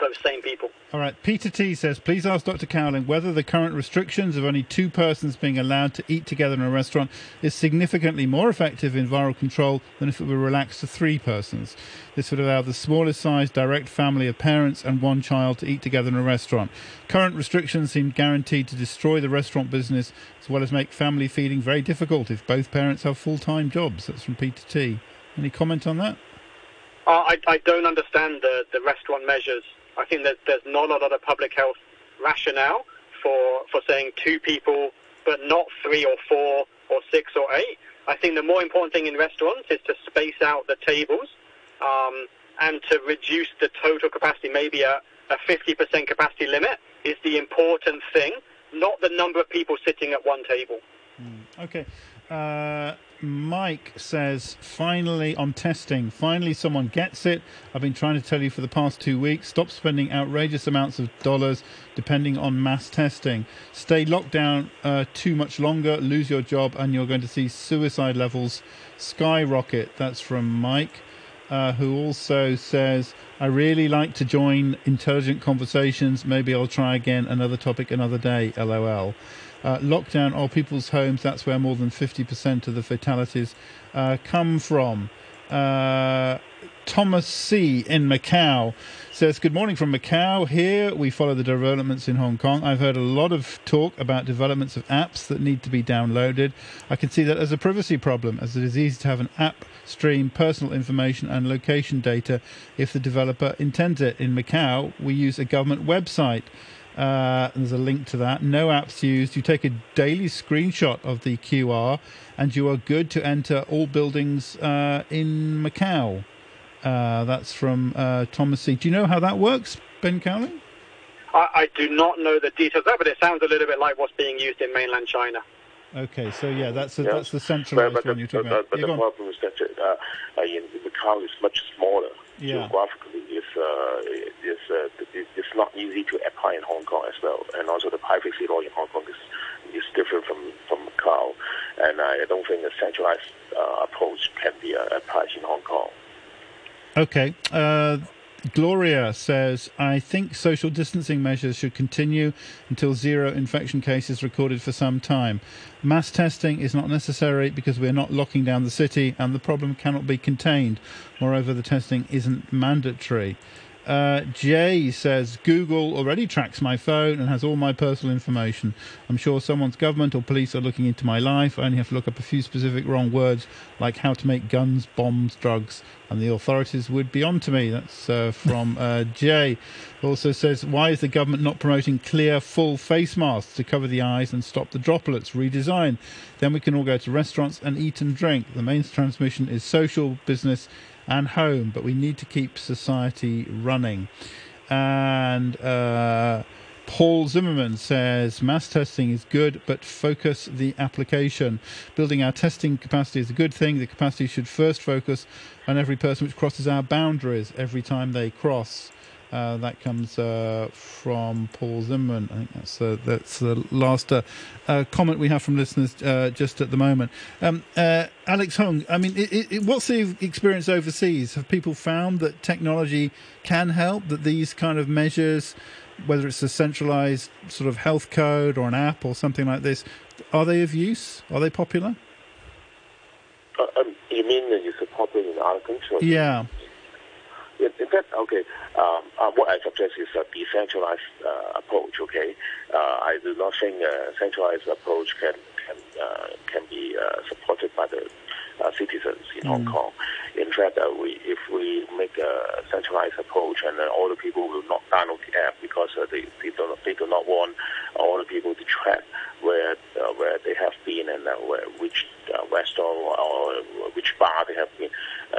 those same people. All right. Peter T says, please ask Dr. Cowling whether the current restrictions of only two persons being allowed to eat together in a restaurant is significantly more effective in viral control than if it were relaxed to three persons. This would allow the smallest size direct family of parents and one child to eat together in a restaurant. Current restrictions seem guaranteed to destroy the restaurant business as well as make family feeding very difficult if both parents have full time jobs. That's from Peter T. Any comment on that? Uh, I, I don't understand the, the restaurant measures I think that there's not a lot of public health rationale for for saying two people, but not three or four or six or eight. I think the more important thing in restaurants is to space out the tables um, and to reduce the total capacity. Maybe a, a 50% capacity limit is the important thing, not the number of people sitting at one table. Mm, okay. Uh, Mike says, finally on testing, finally someone gets it. I've been trying to tell you for the past two weeks. Stop spending outrageous amounts of dollars depending on mass testing. Stay locked down uh, too much longer, lose your job, and you're going to see suicide levels skyrocket. That's from Mike. Uh, who also says, I really like to join intelligent conversations. Maybe I'll try again another topic another day. LOL. Uh, lockdown or people's homes, that's where more than 50% of the fatalities uh, come from. Thomas C. in Macau says, Good morning from Macau. Here we follow the developments in Hong Kong. I've heard a lot of talk about developments of apps that need to be downloaded. I can see that as a privacy problem, as it is easy to have an app stream personal information and location data if the developer intends it. In Macau, we use a government website. Uh, there's a link to that. No apps used. You take a daily screenshot of the QR, and you are good to enter all buildings uh, in Macau. Uh, that's from uh, Thomas C. Do you know how that works, Ben Cowling? I, I, do not know the details of that, but it sounds a little bit like what's being used in mainland China. Okay, so yeah, that's a, yeah. that's the centralized but, but one you're talking but, about. But yeah, the problem is that uh, in Macau is much smaller yeah. geographically. It's, uh, it's, uh, it's not easy to apply in Hong Kong as well, and also the privacy law in Hong Kong is, is different from, from Macau, and I don't think a centralized uh, approach can be uh, applied in Hong Kong. Okay. Uh, Gloria says, I think social distancing measures should continue until zero infection cases recorded for some time. Mass testing is not necessary because we're not locking down the city and the problem cannot be contained. Moreover, the testing isn't mandatory. Uh, Jay says Google already tracks my phone and has all my personal information. I'm sure someone's government or police are looking into my life. I only have to look up a few specific wrong words, like how to make guns, bombs, drugs, and the authorities would be on to me. That's uh, from <laughs> uh, Jay. Also says, why is the government not promoting clear, full face masks to cover the eyes and stop the droplets? Redesign. Then we can all go to restaurants and eat and drink. The main transmission is social, business, and home, but we need to keep society running. And uh, Paul Zimmerman says mass testing is good, but focus the application. Building our testing capacity is a good thing. The capacity should first focus on every person which crosses our boundaries every time they cross. Uh, that comes uh, from Paul Zimmerman. I think that's uh, that's the last uh, uh, comment we have from listeners uh, just at the moment. Um, Alex Hung, I mean, it, it, what's the experience overseas? Have people found that technology can help? That these kind of measures, whether it's a centralized sort of health code or an app or something like this, are they of use? Are they popular? Um, you mean is it popular in other countries? Yeah. In, in fact, okay, um, uh, what I suggest is a decentralized uh, approach. Okay, uh, I do not think a centralized approach can can uh, can be uh, supported by the uh, citizens in mm. Hong Kong. In fact, uh, we if we make a centralized approach, and uh, all the people will not download the app because uh, they they do not, they do not want all the people to track where where they have been and where which restaurant or which bar they have been.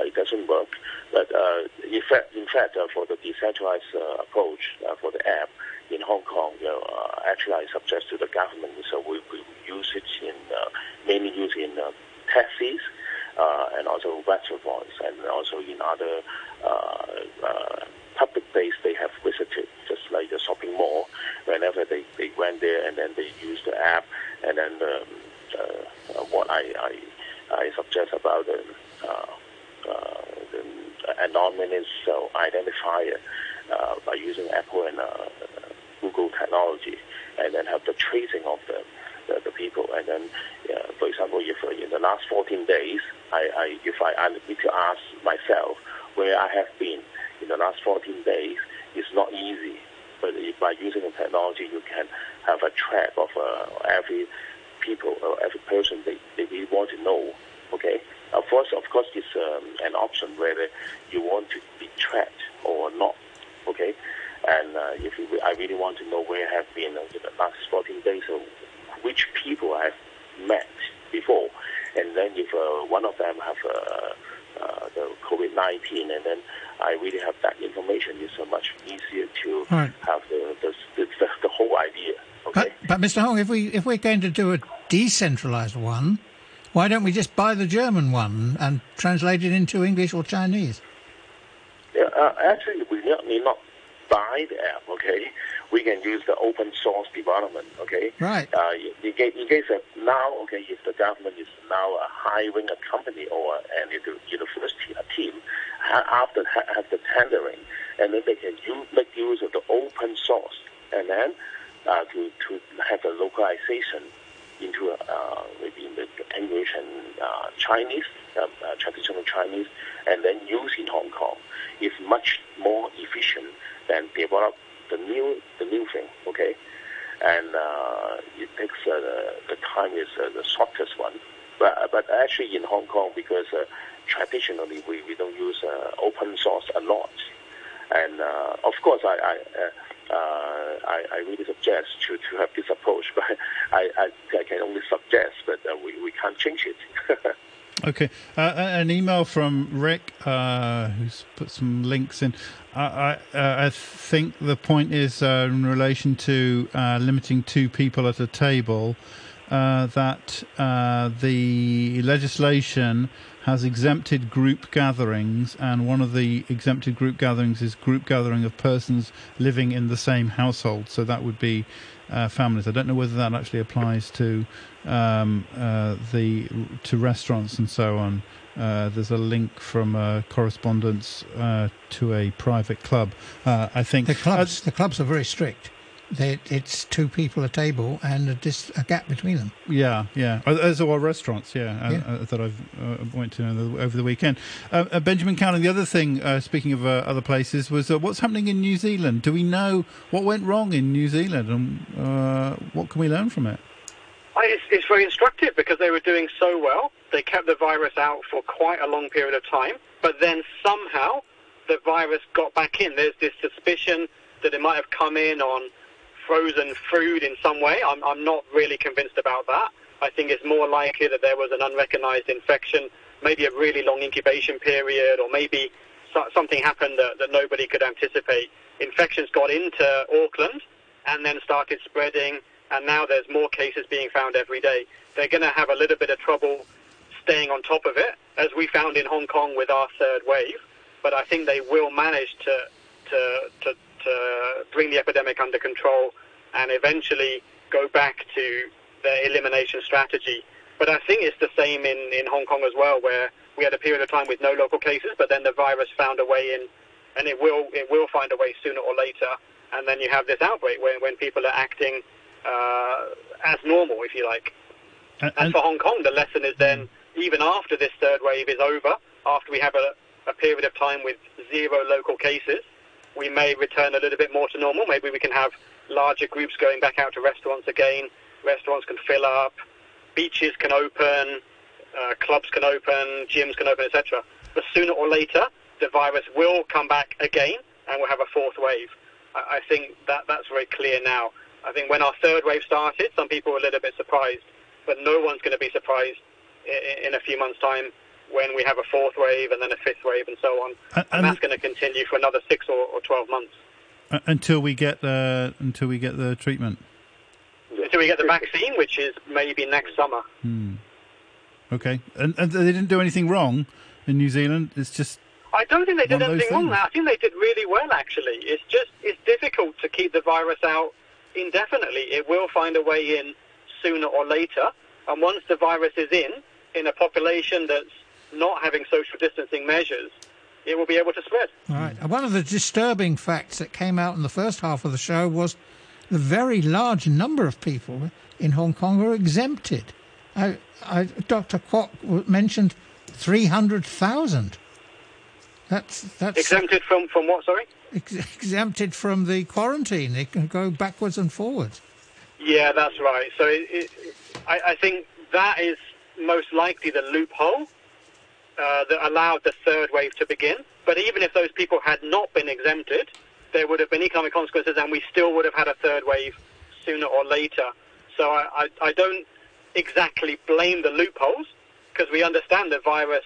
it doesn't work. But uh, in fact, in fact uh, for the decentralized uh, approach for the app in Hong Kong, you know, actually I suggest to the government, so we, we use it in mainly use in taxis and also restaurants and also in other public place they have visited, just like the shopping mall. Whenever they, they went there and then they used the app, and then um, uh, what I, I, I suggest about the, uh, uh, the anonymous uh, identifier uh, by using Apple and uh, Google technology, and then have the tracing of the the, the people. And then, uh, for example, if uh, in the last 14 days, I, I if I, I need to ask myself where I have been in the last 14 days, it's not easy. But if by using the technology, you can have a track of uh, every people or every person they, they really want to know. Okay. Of course, of course, it's um, an option whether you want to be tracked or not. Okay. And uh, if you, I really want to know where I have been in the last 14 days, or which people I have met before, and then if uh, one of them have uh, uh, the COVID-19, and then I really have that information, it's so much easier to Right. have the the, the, the, whole idea. But, but Mr. Hong, if we if we're going to do a decentralized one, why don't we just buy the German one and translate it into English or Chinese? Yeah, uh, actually, we need not buy the app, okay? We can use the open source development, okay? Right. Uh, in, case, in case of now, okay, if the government is now hiring a company or an uni- university, a team, after have the tendering, and then they can use, make use of the open source, and then uh, to, to have the localization into uh, maybe in the English and uh, Chinese, uh, uh, traditional Chinese, and then use in Hong Kong is much more efficient than develop the new the new thing. Okay, and uh, it takes uh, the, time is uh, the shortest one. But but actually in Hong Kong because uh, traditionally we, we don't use uh, open source a lot, and uh, of course I. I uh, uh, I, I really suggest to, to have this approach, <laughs> but I, I, I can only suggest, but uh, we, we can't change it. <laughs> Okay, uh, an email from Rick uh, who's put some links in. I, I, uh, I think the point is uh, in relation to uh, limiting two people at a table uh, that the legislation has exempted group gatherings, and one of the exempted group gatherings is group gathering of persons living in the same household. So that would be uh, families. I don't know whether that actually applies to um, uh, the to restaurants and so on. Uh, there's a link from a correspondence uh, to a private club. Uh, I think The clubs the clubs are very strict. They, it's two people a table and a, dis, a gap between them. Yeah, yeah. As are restaurants, yeah, uh, Yeah. Uh, that I've uh, went to over- over the weekend. Uh, uh, Benjamin Cowling, the other thing, uh, speaking of uh, other places, was uh, what's happening in New Zealand? Do we know what went wrong in New Zealand and uh, what can we learn from it? I, it's, it's very instructive because they were doing so well. They kept the virus out for quite a long period of time, but then somehow the virus got back in. There's this suspicion that it might have come in on frozen food in some way. I'm, I'm not really convinced about that. I think it's more likely that there was an unrecognized infection, maybe a really long incubation period, or maybe so, something happened that, that nobody could anticipate. Infections got into Auckland and then started spreading, and now there's more cases being found every day. They're going to have a little bit of trouble staying on top of it, as we found in Hong Kong with our third wave. But I think they will manage to to to, to bring the epidemic under control and eventually go back to their elimination strategy. But I think it's the same in, in Hong Kong as well, where we had a period of time with no local cases, but then the virus found a way in, and it will it will find a way sooner or later. And then you have this outbreak when, when people are acting uh, as normal, if you like. And, And for Hong Kong, the lesson is then, even after this third wave is over, after we have a, a period of time with zero local cases, we may return a little bit more to normal. Maybe we can have larger groups going back out to restaurants again. Restaurants can fill up, beaches can open, uh, clubs can open, gyms can open, etc. But sooner or later, the virus will come back again, and we'll have a fourth wave. I, I think that that's very clear now. I think when our third wave started, some people were a little bit surprised, but no one's going to be surprised in, in a few months' time when we have a fourth wave and then a fifth wave and so on. And- And, that's going to continue for another six or, or 12 months until we get the until we get the treatment. until we get the vaccine, which is maybe next summer. Hmm. Okay, and, and they didn't do anything wrong in New Zealand. It's just I don't think they did One of those anything wrong. There, I think they did really well. Actually, it's just it's difficult to keep the virus out indefinitely. It will find a way in sooner or later, and once the virus is in in a population that's not having social distancing measures, it will be able to spread. All right. And One of the disturbing facts that came out in the first half of the show was the very large number of people in Hong Kong are exempted. I, I, Dr. Kwok mentioned 300,000. That's, that's Exempted from from what? Sorry. ex- <laughs> exempted from the quarantine. They can go backwards and forwards. Yeah, that's right. So it, it, I, I think that is most likely the loophole uh, that allowed the third wave to begin. But even if those people had not been exempted, there would have been economic consequences, and we still would have had a third wave sooner or later. So I, I, I don't exactly blame the loopholes because we understand the virus.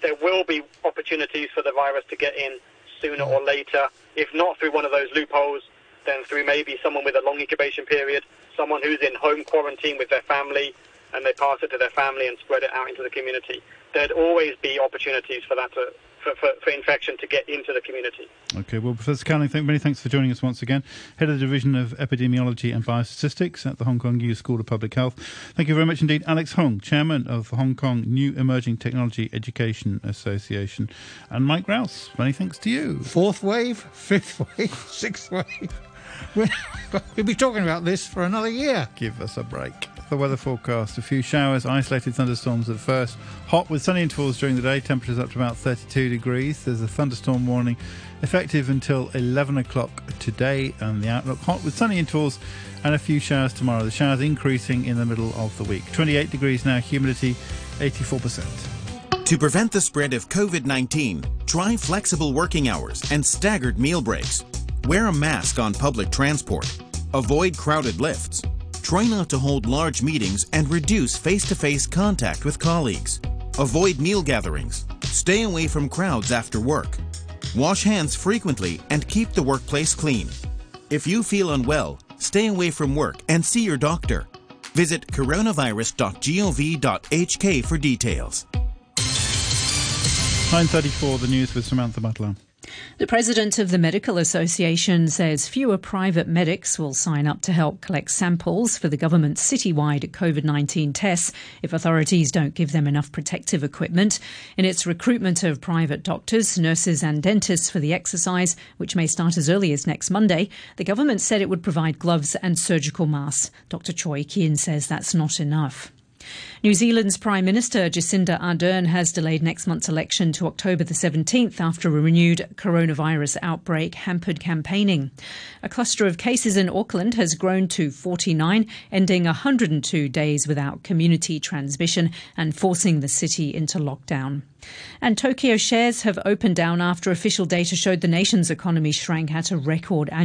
There will be opportunities for the virus to get in sooner or later. If not through one of those loopholes, then through maybe someone with a long incubation period, someone who's in home quarantine with their family, and they pass it to their family and spread it out into the community. There'd always be opportunities for that to, for, for, for infection to get into the community. Okay, well, Professor Cowling, thank, many thanks for joining us once again. Head of the Division of Epidemiology and Biostatistics at the Hong Kong U School of Public Health. Thank you very much indeed. Alex Hong, Chairman of the Hong Kong New Emerging Technology Education Association. And Mike Rowse, many thanks to you. Fourth wave, fifth wave, <laughs> sixth wave. We'll <laughs> we'll be talking about this for another year. Give us a break. The weather forecast a few showers, isolated thunderstorms at first. Hot with sunny intervals during the day, temperatures up to about 32 degrees. There's a thunderstorm warning effective until 11 o'clock today. And the outlook hot with sunny intervals and a few showers tomorrow. The showers increasing in the middle of the week. 28 degrees now, humidity 84%. To prevent the spread of COVID 19, try flexible working hours and staggered meal breaks. Wear a mask on public transport. Avoid crowded lifts. Try not to hold large meetings and reduce face to face contact with colleagues. Avoid meal gatherings. Stay away from crowds after work. Wash hands frequently and keep the workplace clean. If you feel unwell, stay away from work and see your doctor. Visit coronavirus.gov.hk for details. 9.34, the news with Samantha Butler. The president of the Medical Association says fewer private medics will sign up to help collect samples for the government's citywide COVID 19 tests if authorities don't give them enough protective equipment. In its recruitment of private doctors, nurses, and dentists for the exercise, which may start as early as next Monday, the government said it would provide gloves and surgical masks. Dr. Choi Kin says that's not enough. New Zealand's Prime Minister Jacinda Ardern has delayed next month's election to October the 17th after a renewed coronavirus outbreak hampered campaigning. A cluster of cases in Auckland has grown to 49, ending 102 days without community transmission and forcing the city into lockdown. And Tokyo shares have opened down after official data showed the nation's economy shrank at a record